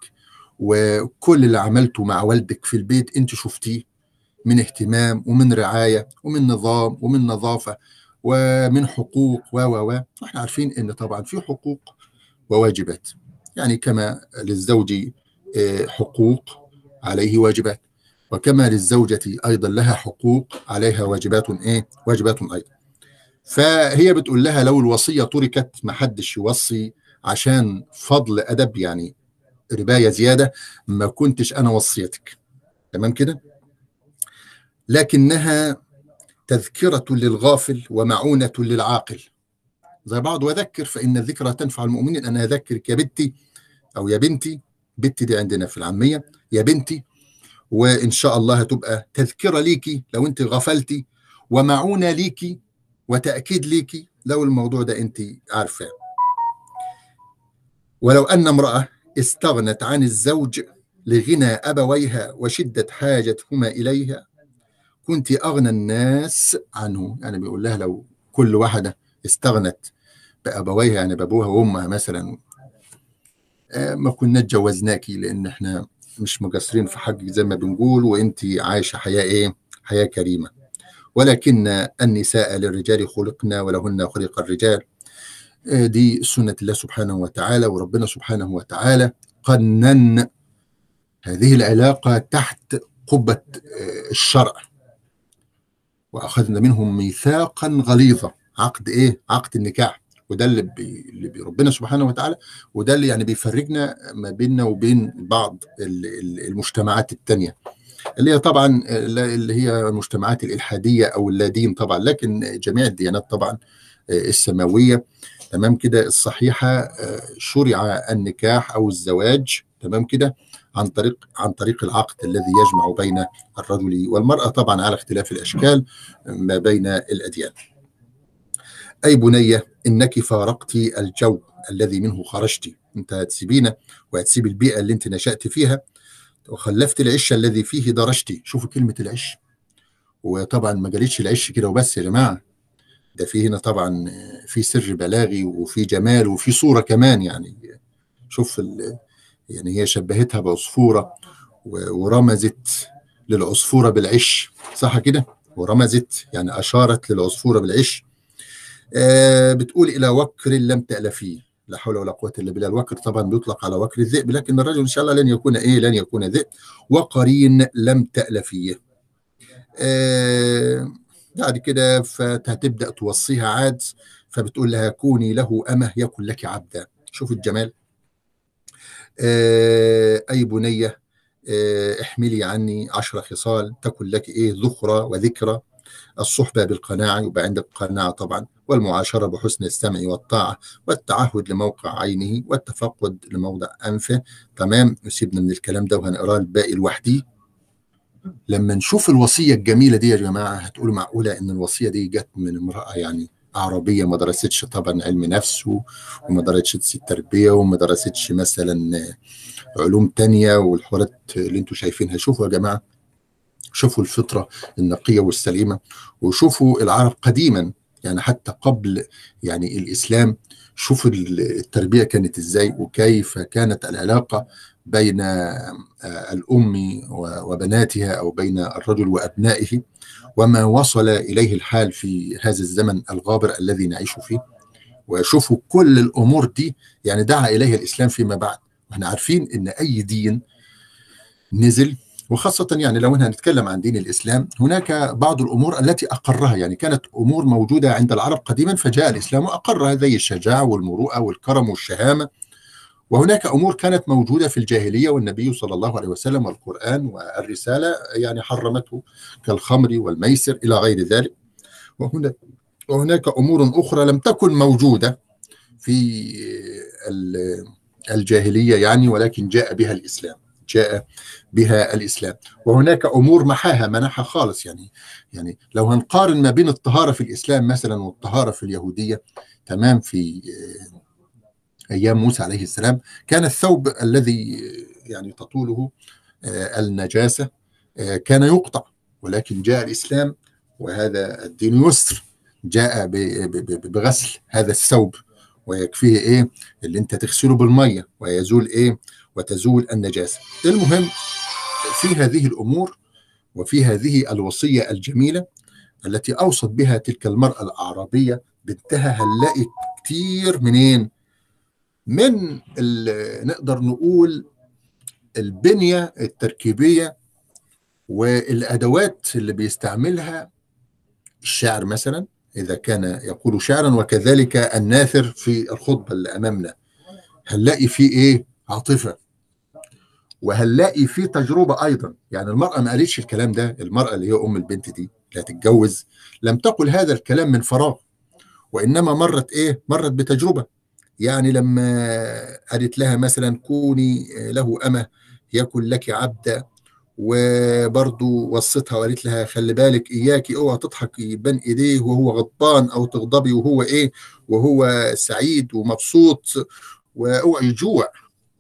وكل اللي عملته مع والدك في البيت أنت شفتيه. من اهتمام ومن رعاية ومن نظام ومن نظافة ومن حقوق و و و. وإحنا عارفين إن طبعا في حقوق وواجبات. يعني كما للزوج آه، حقوق عليه واجبات. وكما للزوجة أيضا لها حقوق عليها واجبات إيه؟ واجبات أيضا. فهي بتقول لها لو الوصية تركت ما حدش يوصي عشان فضل أدب يعني رباية زيادة ما كنتش أنا وصيتك. تمام كده؟ لكنها تذكرة للغافل ومعونة للعاقل. زي بعض وذكر فإن الذكرى تنفع المؤمنين. أنا أذكرك يا بنتي أو يا بنتي بنتي دي عندنا في العامية. يا بنتي وإن شاء الله هتبقى تذكرة ليكي لو أنت غفلتي ومعونة ليكي وتأكيد ليكي لو الموضوع ده أنت عارفاه ولو أن امرأة استغنت عن الزوج لغنى أبويها وشدة حاجتهما إليها كنت أغنى الناس عنه. يعني بيقول لها لو كل واحدة استغنت بأبويها يعني بأبوها وأمها مثلا آه، ما كنا اتجوزناكي لأن إحنا مش مقصرين في حقك زي ما بنقول وانت عايشة حياة إيه؟ حياة كريمة. ولكن النساء للرجال خلقنا ولهن خلق الرجال. آه، دي سنة الله سبحانه وتعالى وربنا سبحانه وتعالى قنن هذه العلاقة تحت قبة آه، الشرع. وأخذنا منهم ميثاقا غليظا. عقد إيه؟ عقد النكاح. وده اللي, بي اللي بي ربنا سبحانه وتعالى وده اللي يعني بيفرقنا ما بيننا وبين بعض ال- ال- المجتمعات التانية. اللي هي طبعا اللي هي المجتمعات الإلحادية أو اللادين طبعا لكن جميع الديانات طبعا السماوية. تمام كده؟ الصحيحة شرع النكاح أو الزواج. تمام كده؟ عن طريق عن طريق العقد الذي يجمع بين الرجل والمرأة طبعا على اختلاف الأشكال ما بين الأديان. أي بنية إنك فارقت الجو الذي منه خرجت. أنت هتسيبينا وهتسيب البيئة اللي أنت نشأت فيها وخلفت العش الذي فيه درجت. شوفوا كلمة العش. وطبعا ما قالتش العش كده وبس يا جماعة. ده في هنا طبعا في سر بلاغي وفي جمال وفي صورة كمان يعني. شوف يعني هي شبهتها بعصفورة ورمزت للعصفورة بالعش صح كده؟ ورمزت يعني أشارت للعصفورة بالعش. آه بتقول إلى وكر لم تألفيه لا حول ولا قوة إلا بالله. الوكر طبعا بيطلق على وكر الذئب لكن الرجل إن شاء الله لن يكون إيه لن يكون ذئب. وقرين لم تألفيه آه بعد كده فتبدأ توصيها عاد فبتقول لها كوني له أمة يكن لك عبدا. شوف الجمال. أي بنية آه احملي عني عشر خصال تكن لك إيه ذخرة وذكرى. الصحبة بالقناعة يبقى عندك قناعة طبعا والمعاشرة بحسن السمع والطاعة والتعهد لموقع عينه والتفقد لموضع أنفه. تمام؟ سيبنا من الكلام ده وهنقراه الباقي لوحدي. لما نشوف الوصية الجميلة دي يا جماعة هتقولوا معقولة إن الوصية دي جت من امرأة يعني عربية ما درستش طبعا علم نفس وما درستش التربية وما درستش مثلا علوم تانية والحوارات اللي أنتوا شايفينها. شوفوا يا جماعة شوفوا الفطرة النقية والسليمة وشوفوا العرب قديما يعني حتى قبل يعني الإسلام. شوفوا التربية كانت إزاي وكيف كانت العلاقة بين الأم وبناتها أو بين الرجل وأبنائه وما وصل إليه الحال في هذا الزمن الغابر الذي نعيش فيه. وشوفوا كل الأمور دي يعني دعا إليها الإسلام فيما بعد. وإحنا عارفين إن أي دين نزل وخاصة يعني لو هنتكلم عن دين الإسلام هناك بعض الأمور التي أقرها. يعني كانت أمور موجودة عند العرب قديما فجاء الإسلام وأقرها زي الشجاعة والمروءة والكرم والشهامة. وهناك أمور كانت موجودة في الجاهلية والنبي صلى الله عليه وسلم والقرآن والرسالة يعني حرمته كالخمر والميسر إلى غير ذلك. وهنا وهناك أمور أخرى لم تكن موجودة في الجاهلية يعني ولكن جاء بها الإسلام جاء بها الإسلام. وهناك أمور محاها منحها خالص يعني يعني لو هنقارن ما بين الطهارة في الإسلام مثلا والطهارة في اليهودية تمام في أيام موسى عليه السلام كان الثوب الذي يعني تطوله النجاسة كان يقطع ولكن جاء الإسلام وهذا الدين يسر جاء بغسل هذا الثوب ويكفيه إيه؟ اللي أنت تغسله بالمية ويزول إيه؟ وتزول النجاسة. المهم في هذه الأمور وفي هذه الوصية الجميلة التي أوصت بها تلك المرأة الأعرابية بنتها هنلاقي كتير منين؟ من نقدر نقول البنية التركيبية والأدوات اللي بيستعملها الشاعر مثلا إذا كان يقول شعرا وكذلك الناثر في الخطبة اللي أمامنا. هنلاقي فيه إيه؟ عاطفة. وهنلاقي في تجربة أيضا. يعني المرأة ما قالتش الكلام ده المرأة اللي هي أم البنت دي اللي هتتجوز لم تقل هذا الكلام من فراغ وإنما مرت إيه؟ مرت بتجربة. يعني لما قالت لها مثلا كوني له أمة يكن لك عبدا وبرضو وصتها وقالت لها خلي بالك اياكي اوعى تضحكي بين إيديه وهو غضبان أو تغضبي وهو إيه وهو سعيد ومبسوط وأوعي يجوع.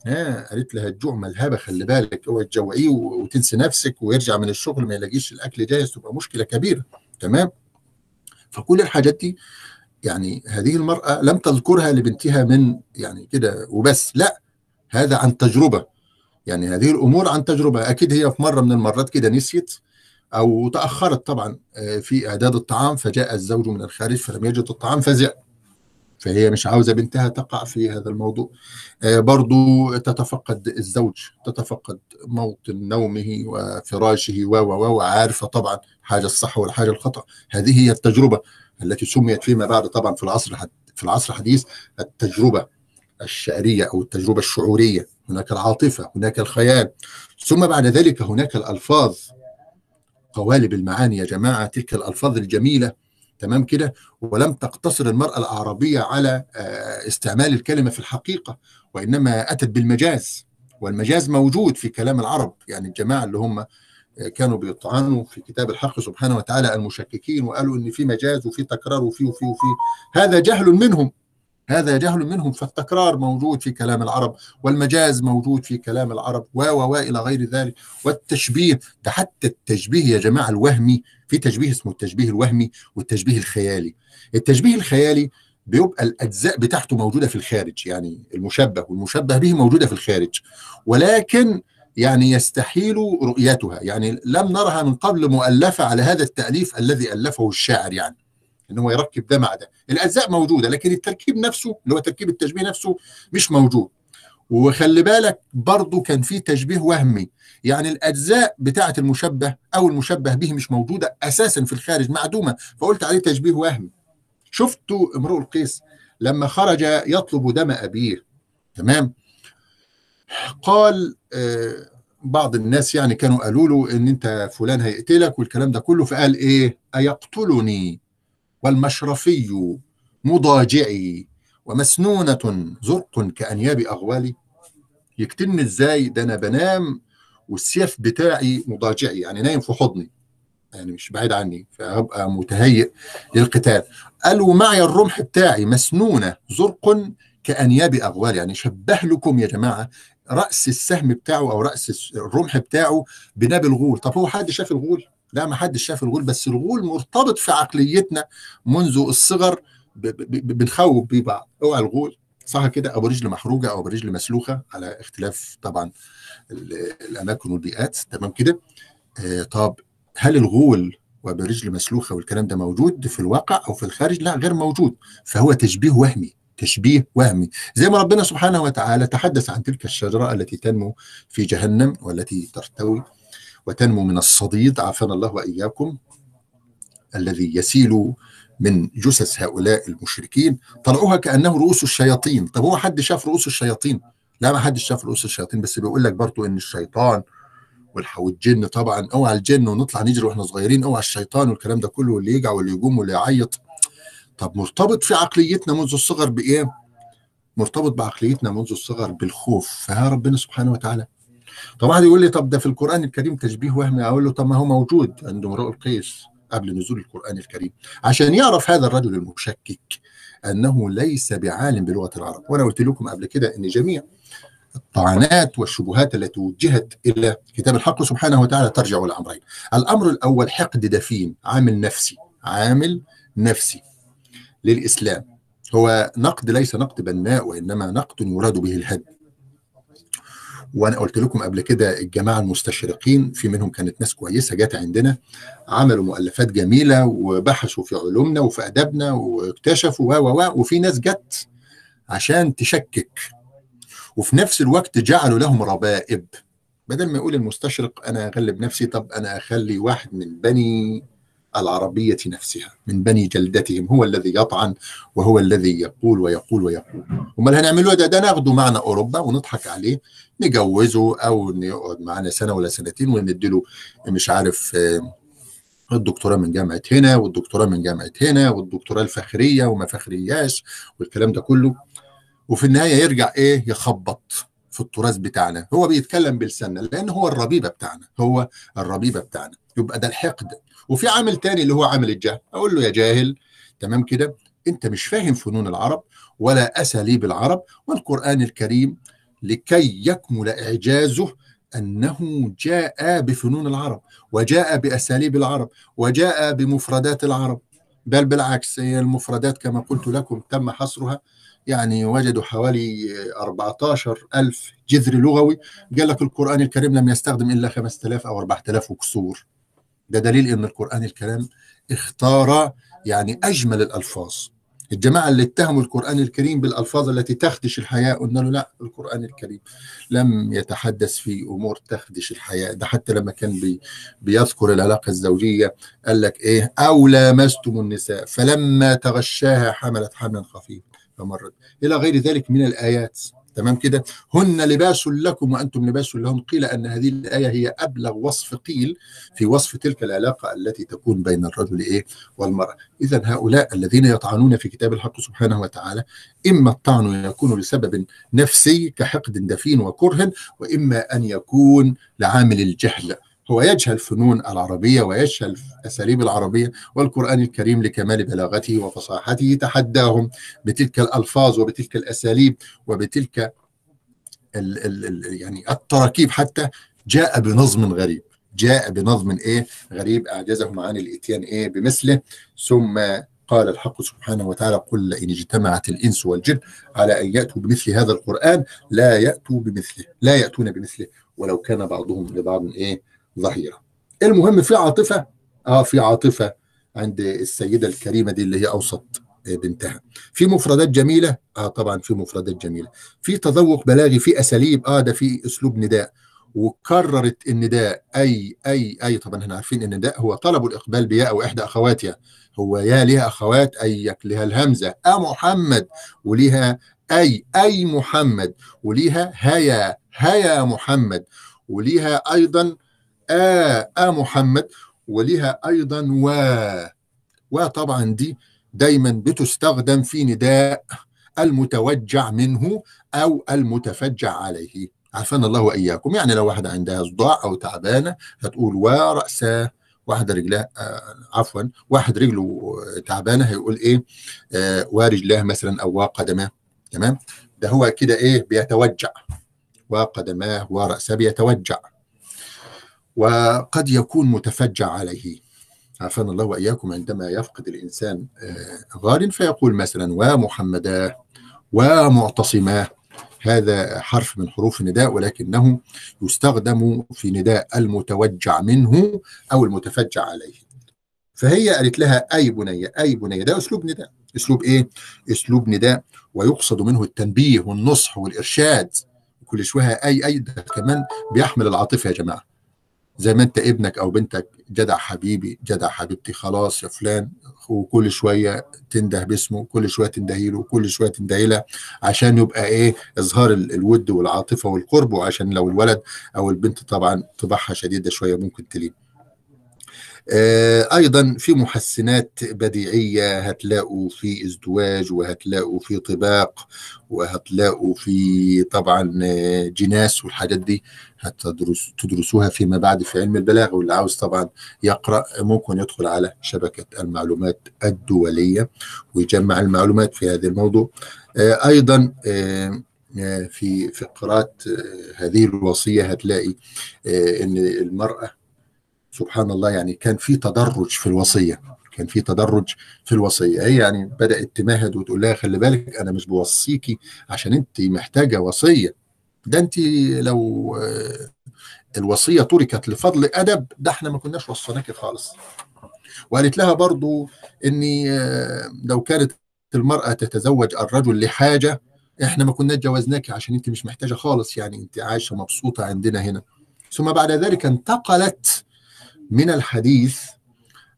ها قالت لها الجوع ملهبة خلي بالك اوعي تجوعيه وتنسي نفسك ويرجع من الشغل ما يلاقيش الأكل جاهز تبقى مشكلة كبيرة. تمام؟ فكل الحاجات دي يعني هذه المرأة لم تذكرها لبنتها من يعني كده وبس لا هذا عن تجربة. يعني هذه الأمور عن تجربة. أكيد هي في مرة من المرات كده نسيت أو تأخرت طبعا في إعداد الطعام فجاء الزوج من الخارج فلم يجد الطعام فزع فهي مش عاوزة بنتها تقع في هذا الموضوع. برضو تتفقد الزوج تتفقد موطن نومه وفراشه و و وعارفة طبعا حاجة الصح والحاجة الخطأ. هذه هي التجربة التي سميت فيما بعد طبعا في العصر في العصر الحديث التجربة الشعرية أو التجربة الشعورية. هناك العاطفة هناك الخيال. ثم بعد ذلك هناك الألفاظ. قوالب المعاني يا جماعة تلك الألفاظ الجميلة تمام كده؟ ولم تقتصر المرأة العربية على استعمال الكلمة في الحقيقة وإنما أتت بالمجاز. والمجاز موجود في كلام العرب يعني الجماعة اللي هم كانوا بيطعنوا في كتاب الحق سبحانه وتعالى المشككين وقالوا إن في مجاز وفي تكرار وفي وفي وفي. هذا جهل منهم. هذا جهل منهم فالتكرار موجود في كلام العرب والمجاز موجود في كلام العرب و و إلى غير ذلك. والتشبيه ده حتى التشبيه يا جماعة الوهمي في تشبيه اسمه التشبيه الوهمي والتشبيه الخيالي. التشبيه الخيالي بيبقى الأجزاء بتاعته موجودة في الخارج يعني المشبه والمشبه به موجودة في الخارج. ولكن يعني يستحيل رؤيتها يعني لم نرها من قبل مؤلفة على هذا التأليف الذي ألفه الشاعر يعني إن هو يركب ده مع ده. الأجزاء موجودة لكن التركيب نفسه اللي هو تركيب التشبيه نفسه مش موجود. وخلي بالك برضه كان في تشبيه وهمي. يعني الأجزاء بتاعة المشبه أو المشبه به مش موجودة أساسا في الخارج معدومة. فقلت عليه تشبيه وهمي. شفتوا امرؤ القيس لما خرج يطلب دم أبيه؟ تمام؟ قال آه بعض الناس يعني كانوا قالوا له إن أنت فلان هيقتلك والكلام ده كله. فقال إيه؟ أيقتلني والمشرفي مضاجعي ومسنونة زرق كأنياب أغوالي. يقتلني إزاي ده أنا بنام والسيف بتاعي مضاجعي يعني نايم في حضني يعني مش بعيد عني فهبقى متهيئ للقتال. قال ومعي الرمح بتاعي مسنونة زرق كأنياب أغوال يعني شبه لكم يا جماعة رأس السهم بتاعه أو رأس الرمح بتاعه بناب الغول. طب هو حد شاف الغول؟ لا ما حدش شاف الغول بس الغول مرتبط في عقليتنا منذ الصغر بنخوف بيه بعض. أوعى الغول؟ صح كده ابو رجل محروجه أو ابو رجل مسلوخة على اختلاف طبعا الأماكن والبيئات. تمام كده؟ آه طب هل الغول وابو رجل مسلوخة والكلام ده موجود في الواقع أو في الخارج؟ لا غير موجود. فهو تشبيه وهمي تشبيه وهمي. زي ما ربنا سبحانه وتعالى تحدث عن تلك الشجرة التي تنمو في جهنم والتي ترتوي وتنمو من الصديد عافانا الله وإياكم الذي يسيل من جثث هؤلاء المشركين طلعوها كأنه رؤوس الشياطين. طب هو حد شاف رؤوس الشياطين؟ لا ما حدش شاف رؤوس الشياطين بس بيقول لك برضو إن الشيطان والجن طبعا أوعى الجن ونطلع نجري وإحنا صغيرين أوعى الشيطان والكلام ده كله واللي يجع واللي يقوم واللي يعيط. طب مرتبط في عقليتنا منذ الصغر بإيه؟ مرتبط بعقليتنا منذ الصغر بالخوف. فها ربنا سبحانه وتعالى. طب واحد يقول لي طب ده في القرآن الكريم تشبيه وهمي أقول له طب ما هو موجود عند امرؤ القيس. قبل نزول القرآن الكريم عشان يعرف هذا الرجل المشكك أنه ليس بعالم بلغة العرب. وأنا قلت لكم قبل كده أن جميع الطعنات والشبهات التي وجهت إلى كتاب الحق سبحانه وتعالى ترجع إلى أمرين. الأمر الأول حقد دفين عامل نفسي عامل نفسي للإسلام. هو نقد ليس نقد بناء وإنما نقد يراد به الهدم. وأنا قلت لكم قبل كده الجماعة المستشرقين في منهم كانت ناس كويسة جت عندنا عملوا مؤلفات جميلة وبحثوا في علومنا وفي أدبنا واكتشفوا و و وفي ناس جت عشان تشكك. وفي نفس الوقت جعلوا لهم ربائب. بدل ما يقول المستشرق أنا أغلب نفسي طب أنا أخلي واحد من بني العربية نفسها من بني جلدتهم هو الذي يطعن وهو الذي يقول ويقول ويقول. امال هنعمله ده؟ ده ناخده معنا أوروبا ونضحك عليه نجوزه أو يقعد معانا سنة ولا سنتين ونديله مش عارف الدكتوراه من جامعة هنا والدكتوراه من جامعة هنا والدكتوراه الفخرية وما فخرياش والكلام ده كله. وفي النهاية يرجع إيه؟ يخبط في التراث بتاعنا. هو بيتكلم بلساننا لأن هو الربيبة بتاعنا هو الربيبة بتاعنا. يبقى ده الحقد وفي عامل تاني اللي هو عامل الجهل. أقول له يا جاهل تمام كده؟ أنت مش فاهم فنون العرب ولا أساليب العرب والقرآن الكريم لكي يكمل إعجازه أنه جاء بفنون العرب وجاء بأساليب العرب وجاء بمفردات العرب. بل بالعكس هي المفردات كما قلت لكم تم حصرها. يعني وجدوا حوالي 14 ألف جذر لغوي. قال لك القرآن الكريم لم يستخدم إلا 5000 أو 4000 وكسور. ده دليل إن القرآن الكريم اختار يعني أجمل الألفاظ. الجماعة اللي اتهموا القرآن الكريم بالألفاظ التي تخدش الحياة قلنا له لا القرآن الكريم لم يتحدث في أمور تخدش الحياة. ده حتى لما كان بي بيذكر العلاقة الزوجية قال لك إيه؟ أو لامستم النساء فلما تغشاها حملت حملا خفيفا فمرت. إلى غير ذلك من الآيات. تمام كده؟ هن لباس لكم وأنتم لباس لهم. قيل أن هذه الآية هي أبلغ وصف قيل في وصف تلك العلاقة التي تكون بين الرجل إيه والمرأة. إذا هؤلاء الذين يطعنون في كتاب الحق سبحانه وتعالى إما الطعن يكون لسبب نفسي كحقد دفين وكره وإما أن يكون لعامل الجهل. هو يجهل فنون العربية ويجهل أساليب العربية والقرآن الكريم لكمال بلاغته وفصاحته تحداهم بتلك الألفاظ وبتلك الأساليب وبتلك ال ال ال يعني التراكيب حتى جاء بنظم غريب. جاء بنظم إيه؟ غريب. أعجزهم عن الإتيان إيه؟ بمثله. ثم قال الحق سبحانه وتعالى قل لئن اجتمعت الإنس والجن على أن يأتوا بمثل هذا القرآن. لا يأتوا بمثله. لا يأتون بمثله. ولو كان بعضهم لبعض إيه؟ ظهيرا المهم في عاطفة آه في عاطفة عند السيدة الكريمة دي اللي هي أوسط بنتها. في مفردات جميلة آه طبعا في مفردات جميلة. في تذوق بلاغي في أساليب آه ده في أسلوب نداء. وكررت النداء أي أي أي طبعا إحنا عارفين إن النداء هو طلب الإقبال بياء أو احدى اخواتها هو يا ليها أخوات أي لها الهمزة. ا محمد. وليها أي أي محمد. وليها هيا هيا محمد. وليها أيضا آ آ محمد وليها أيضا و. وطبعا دي دايما بتستخدم في نداء المتوجع منه أو المتفجع عليه. عافانا الله وإياكم. يعني لو واحدة عندها صداع أو تعبانة هتقول وراساه واحدة رجلها آه عفوا واحد رجله تعبانة هيقول إيه؟ آه ورجلاه مثلا أو وقدماه تمام؟ ده هو كده إيه؟ بيتوجع. وقدماه وراسه بيتوجع. وقد يكون متفجع عليه. عافانا الله وإياكم عندما يفقد الإنسان غال فيقول مثلا ومحمدا ومعتصما هذا حرف من حروف النداء ولكنه يستخدم في نداء المتوجع منه أو المتفجع عليه. فهي قالت لها أي بنيه أي بنيه ده أسلوب نداء. أسلوب إيه؟ أسلوب نداء ويقصد منه التنبيه والنصح والإرشاد. كل شوية أي أي ده كمان بيحمل العاطفة يا جماعة. زي ما انت ابنك أو بنتك جدع حبيبي جدع حبيبتي خلاص يا فلان وكل شوية تنده باسمه كل شوية تندهي له كل شوية تندهي لها عشان يبقى إيه اظهار الود والعاطفة والقرب وعشان لو الولد أو البنت طبعا طباعها شديدة شوية ممكن تلين. آه أيضا في محسنات بديعية هتلاقوا في ازدواج وهتلاقوا في طباق وهتلاقوا في طبعا جناس والحاجات دي هتدرس تدرسوها فيما بعد في علم البلاغة. واللي عاوز طبعا يقرأ ممكن يدخل على شبكة المعلومات الدولية ويجمع المعلومات في هذا الموضوع. آه أيضا آه في قراءة هذه الوصية هتلاقي إن المرأة سبحان الله يعني كان في تدرج في الوصية كان في تدرج في الوصية. هي يعني بدأت تمهد وتقول لها خلي بالك أنا مش بوصيكي عشان أنت محتاجة وصية. ده أنت لو الوصية تركت لفضل أدب ده إحنا ما كناش وصيناكي خالص. وقالت لها برضو إني لو كانت المرأة تتزوج الرجل لحاجة إحنا ما كناش جوزناكي عشان أنت مش محتاجة خالص يعني أنت عايشة مبسوطة عندنا هنا. ثم بعد ذلك انتقلت من الحديث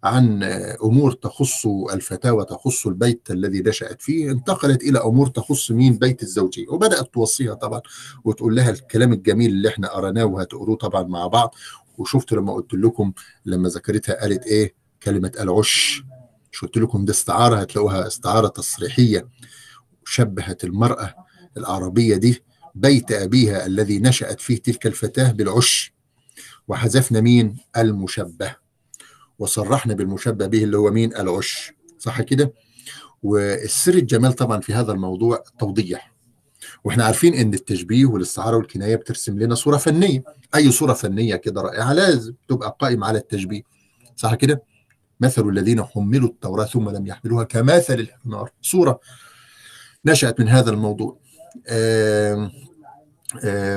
عن أمور تخص الفتاه وتخص البيت الذي نشأت فيه انتقلت إلى أمور تخص مين؟ بيت الزوجيه وبدأت توصيها طبعا وتقول لها الكلام الجميل اللي إحنا قرناه وهتقروه طبعا مع بعض. وشفت لما قلت لكم لما ذكرتها قالت إيه؟ كلمة العش. مش قلت لكم دي استعارة هتلاقوها استعارة تصريحية. شبهت المرأة العربية دي بيت أبيها الذي نشأت فيه تلك الفتاة بالعش. وحذفنا مين؟ المشبه. وصرحنا بالمشبه به اللي هو مين؟ العش. صح كده؟ والسر الجمال طبعا في هذا الموضوع توضيح. وإحنا عارفين إن التشبيه والاستعارة والكناية بترسم لنا صورة فنية. أي صورة فنية كده رائعة لازم تبقى قائمة على التشبيه. صح كده؟ مثل الذين حملوا التوراة ثم لم يحملوها كمثل الحمار. صورة نشأت من هذا الموضوع. آه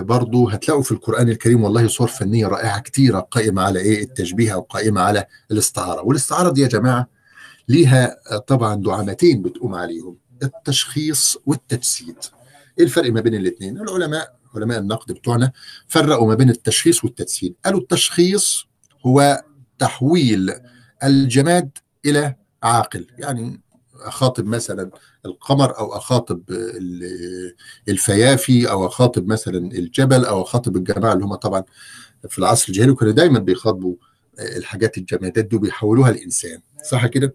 برضو هتلاقوا في القرآن الكريم والله صور فنية رائعة كتيرة قائمة على إيه؟ التشبيه أو قائمة على الاستعارة. والاستعارة دي يا جماعة ليها طبعا دعامتين بتقوم عليهم التشخيص والتجسيد. إيه الفرق ما بين الاثنين العلماء علماء النقد بتوعنا فرقوا ما بين التشخيص والتجسيد. قالوا التشخيص هو تحويل الجماد إلى عاقل. يعني اخاطب مثلا القمر أو أخاطب الفيافي أو أخاطب مثلا الجبل أو أخاطب الجماعة اللي هم طبعا في العصر الجاهلي كانوا دايما بيخاطبوا الحاجات الجمادات دي وبيحولوها لإنسان صح كده؟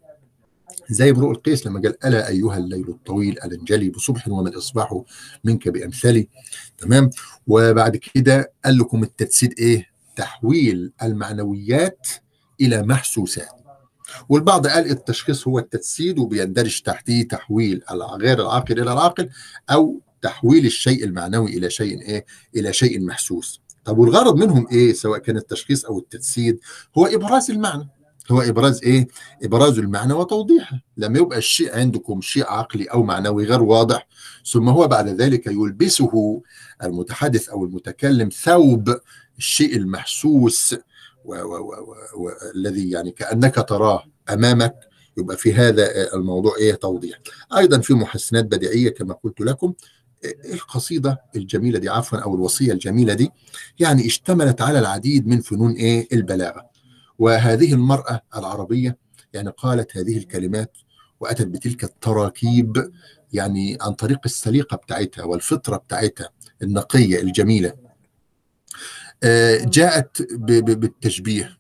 زي امرؤ القيس لما قال ألا أيها الليل الطويل ألا انجلي بصبح وما الاصباح منك بأمثالي تمام وبعد كده قال لكم التجسيد إيه؟ تحويل المعنويات إلى محسوسات والبعض قال التشخيص هو التجسيد وبيندرج تحتيه تحويل غير العاقل إلى العاقل أو تحويل الشيء المعنوي إلى شيء إيه؟ إلى شيء محسوس. طب والغرض منهم إيه سواء كان التشخيص أو التجسيد هو إبراز المعنى. هو إبراز إيه إبراز المعنى وتوضيحه لما يبقى الشيء عندكم شيء عقلي أو معنوي غير واضح ثم هو بعد ذلك يلبسه المتحدث أو المتكلم ثوب الشيء المحسوس والذي يعني كأنك تراه أمامك يبقى في هذا الموضوع إيه توضيح. أيضا في محسنات بديعية كما قلت لكم. القصيدة الجميلة دي عفوا أو الوصية الجميلة دي يعني اشتملت على العديد من فنون إيه؟ البلاغة. وهذه المرأة العربية يعني قالت هذه الكلمات وأتت بتلك التراكيب يعني عن طريق السليقة بتاعتها والفطرة بتاعتها النقية الجميلة. جاءت بالتشبيه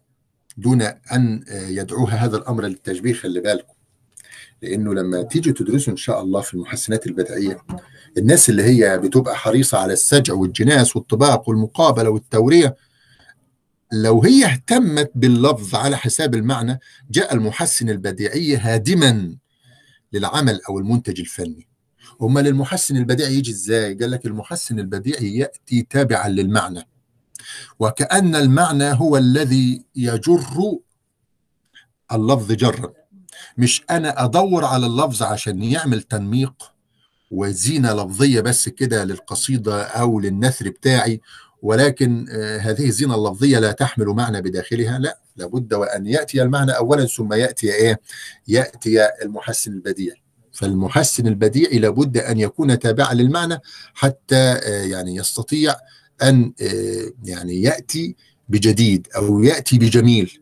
دون أن يدعوها هذا الأمر للتشبيه خلي بالكم. لأنه لما تيجي تدرسوا إن شاء الله في المحسنات البدعية الناس اللي هي بتبقى حريصة على السجع والجناس والطباق والمقابلة والتورية لو هي اهتمت باللفظ على حساب المعنى جاء المحسن البديعي هادما للعمل أو المنتج الفني. أمال المحسن البديعي يجي إزاي؟ قال لك المحسن البديعي يأتي تابعا للمعنى. وكأن المعنى هو الذي يجر اللفظ جرا مش أنا أدور على اللفظ عشان يعمل تنميق وزينة لفظية بس كده للقصيدة أو للنثر بتاعي ولكن آه هذه الزينة اللفظية لا تحمل معنى بداخلها لا لابد وأن يأتي المعنى أولا ثم يأتي إيه؟ يأتي المحسن البديع. فالمحسن البديعي لابد أن يكون تابعا للمعنى حتى آه يعني يستطيع أن يعني يأتي بجديد أو يأتي بجميل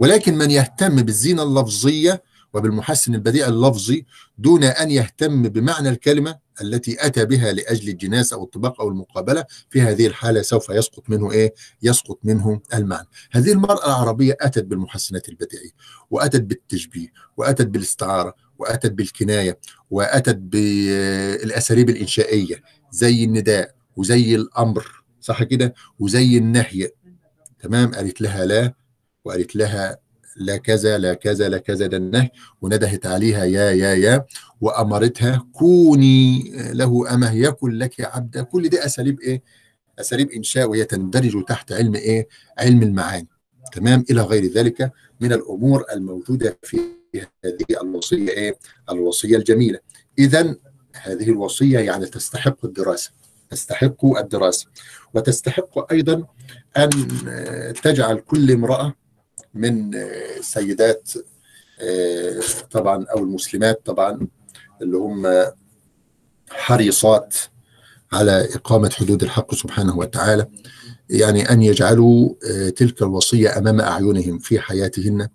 ولكن من يهتم بالزينة اللفظية وبالمحسن البديع اللفظي دون أن يهتم بمعنى الكلمة التي أتى بها لأجل الجناس أو الطباق أو المقابلة في هذه الحالة سوف يسقط منه إيه؟ يسقط منه المعنى. هذه المرأة العربية أتت بالمحسنات البديعية وأتت بالتشبيه وأتت بالاستعارة وأتت بالكناية وأتت بالاساليب الإنشائية زي النداء وزي الأمر صح كده؟ وزي النهي. تمام؟ قالت لها لا وقالت لها لا كذا لا كذا لا كذا ده النهي وندهت عليها يا يا يا وأمرتها كوني له أمة يكن لك عبدا. كل دي أساليب إيه؟ أساليب إنشاء وهي تندرج تحت علم إيه؟ علم المعاني. تمام؟ إلى غير ذلك من الأمور الموجودة في هذه الوصية إيه؟ الوصية الجميلة. اذا هذه الوصية يعني تستحق الدراسة. تستحق الدراسة. وتستحق أيضا أن تجعل كل امرأة من السيدات طبعا أو المسلمات طبعا اللي هم حريصات على إقامة حدود الحق سبحانه وتعالى. يعني أن يجعلوا تلك الوصية أمام أعينهم في حياتهن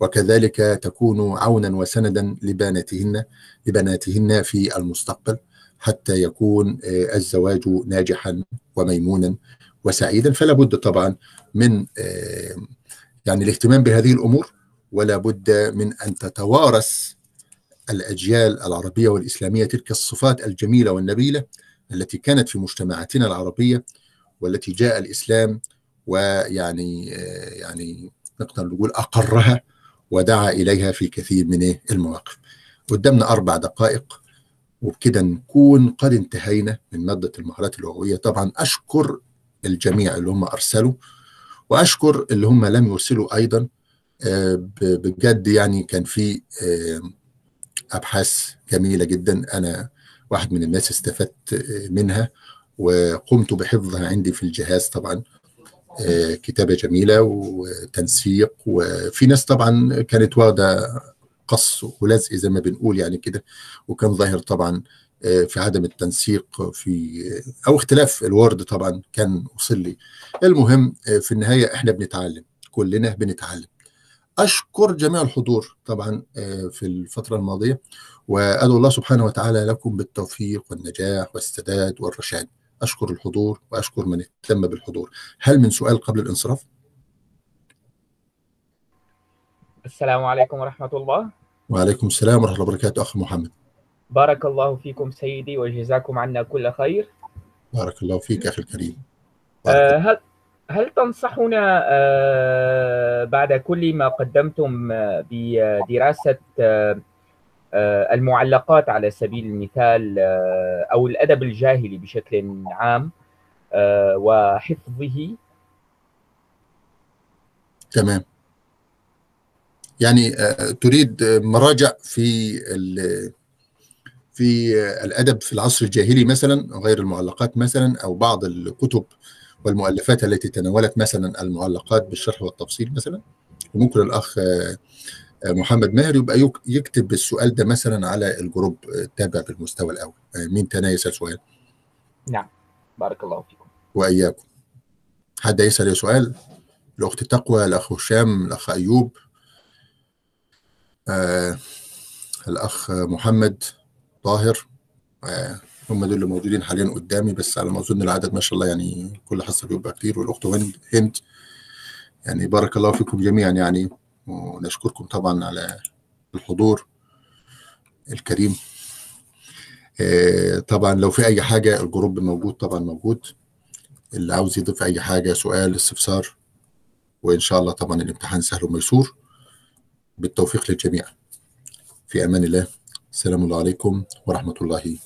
وكذلك تكون عونا وسندا لبناتهن لبناتهن في المستقبل. حتى يكون الزواج ناجحا وميمونا وسعيدا فلا بد طبعا من يعني الاهتمام بهذه الأمور ولا بد من أن تتوارث الأجيال العربية والإسلامية تلك الصفات الجميلة والنبيلة التي كانت في مجتمعاتنا العربية والتي جاء الإسلام ويعني يعني نقدر نقول أقرها ودعا إليها في كثير من المواقف. قدامنا أربع دقائق وبكده نكون قد انتهينا من مادة المهارات اللغوية. طبعا أشكر الجميع اللي هم أرسلوا وأشكر اللي هم لم يرسلوا أيضا. بجد يعني كان في أبحاث جميلة جدا. أنا واحد من الناس استفدت منها وقمت بحفظها عندي في الجهاز طبعا. كتابة جميلة وتنسيق وفي ناس طبعا كانت واخدة قص ولزق زي ما بنقول يعني كده. وكان ظاهر طبعا في عدم التنسيق في أو اختلاف الورد طبعا كان وصل لي. المهم في النهاية إحنا بنتعلم كلنا بنتعلم. أشكر جميع الحضور طبعا في الفترة الماضية. وأدعو الله سبحانه وتعالى لكم بالتوفيق والنجاح والسداد والرشاد. أشكر الحضور وأشكر من اهتم بالحضور. هل من سؤال قبل الانصراف؟ السلام عليكم ورحمة الله. وعليكم السلام ورحمة الله وبركاته اخ محمد. بارك الله فيكم سيدي وجزاكم عنا كل خير. بارك الله فيك أخي الكريم. آه هل هل تنصحنا آه بعد كل ما قدمتم بدراسة آه المعلقات على سبيل المثال أو الأدب الجاهلي بشكل عام وحفظه؟ تمام. يعني آه، تريد آه، مراجع في في آه، الأدب في العصر الجاهلي مثلا غير المعلقات مثلا أو بعض الكتب والمؤلفات التي تناولت مثلا المعلقات بالشرح والتفصيل مثلا. وممكن الأخ محمد ماهر يبقى يك- يكتب السؤال ده مثلا على الجروب التابع بالمستوى الأول. مين تاني يسأل سؤال؟ نعم. بارك الله فيكم. وإياكم. حد يسأل سؤال؟ الأخت تقوى الأخ هشام الأخ أيوب. آه الأخ محمد طاهر. آه هم دول اللي موجودين حاليا قدامي بس على ما أظن العدد ما شاء الله يعني كل حصة بيبقى كتير والأخت هند يعني بارك الله فيكم جميعا يعني ونشكركم طبعا على الحضور الكريم. آه طبعا لو في أي حاجة الجروب موجود طبعا موجود. اللي عاوز يضيف أي حاجة سؤال استفسار وإن شاء الله طبعا الامتحان سهل وميسور. بالتوفيق للجميع. في أمان الله السلام عليكم ورحمة الله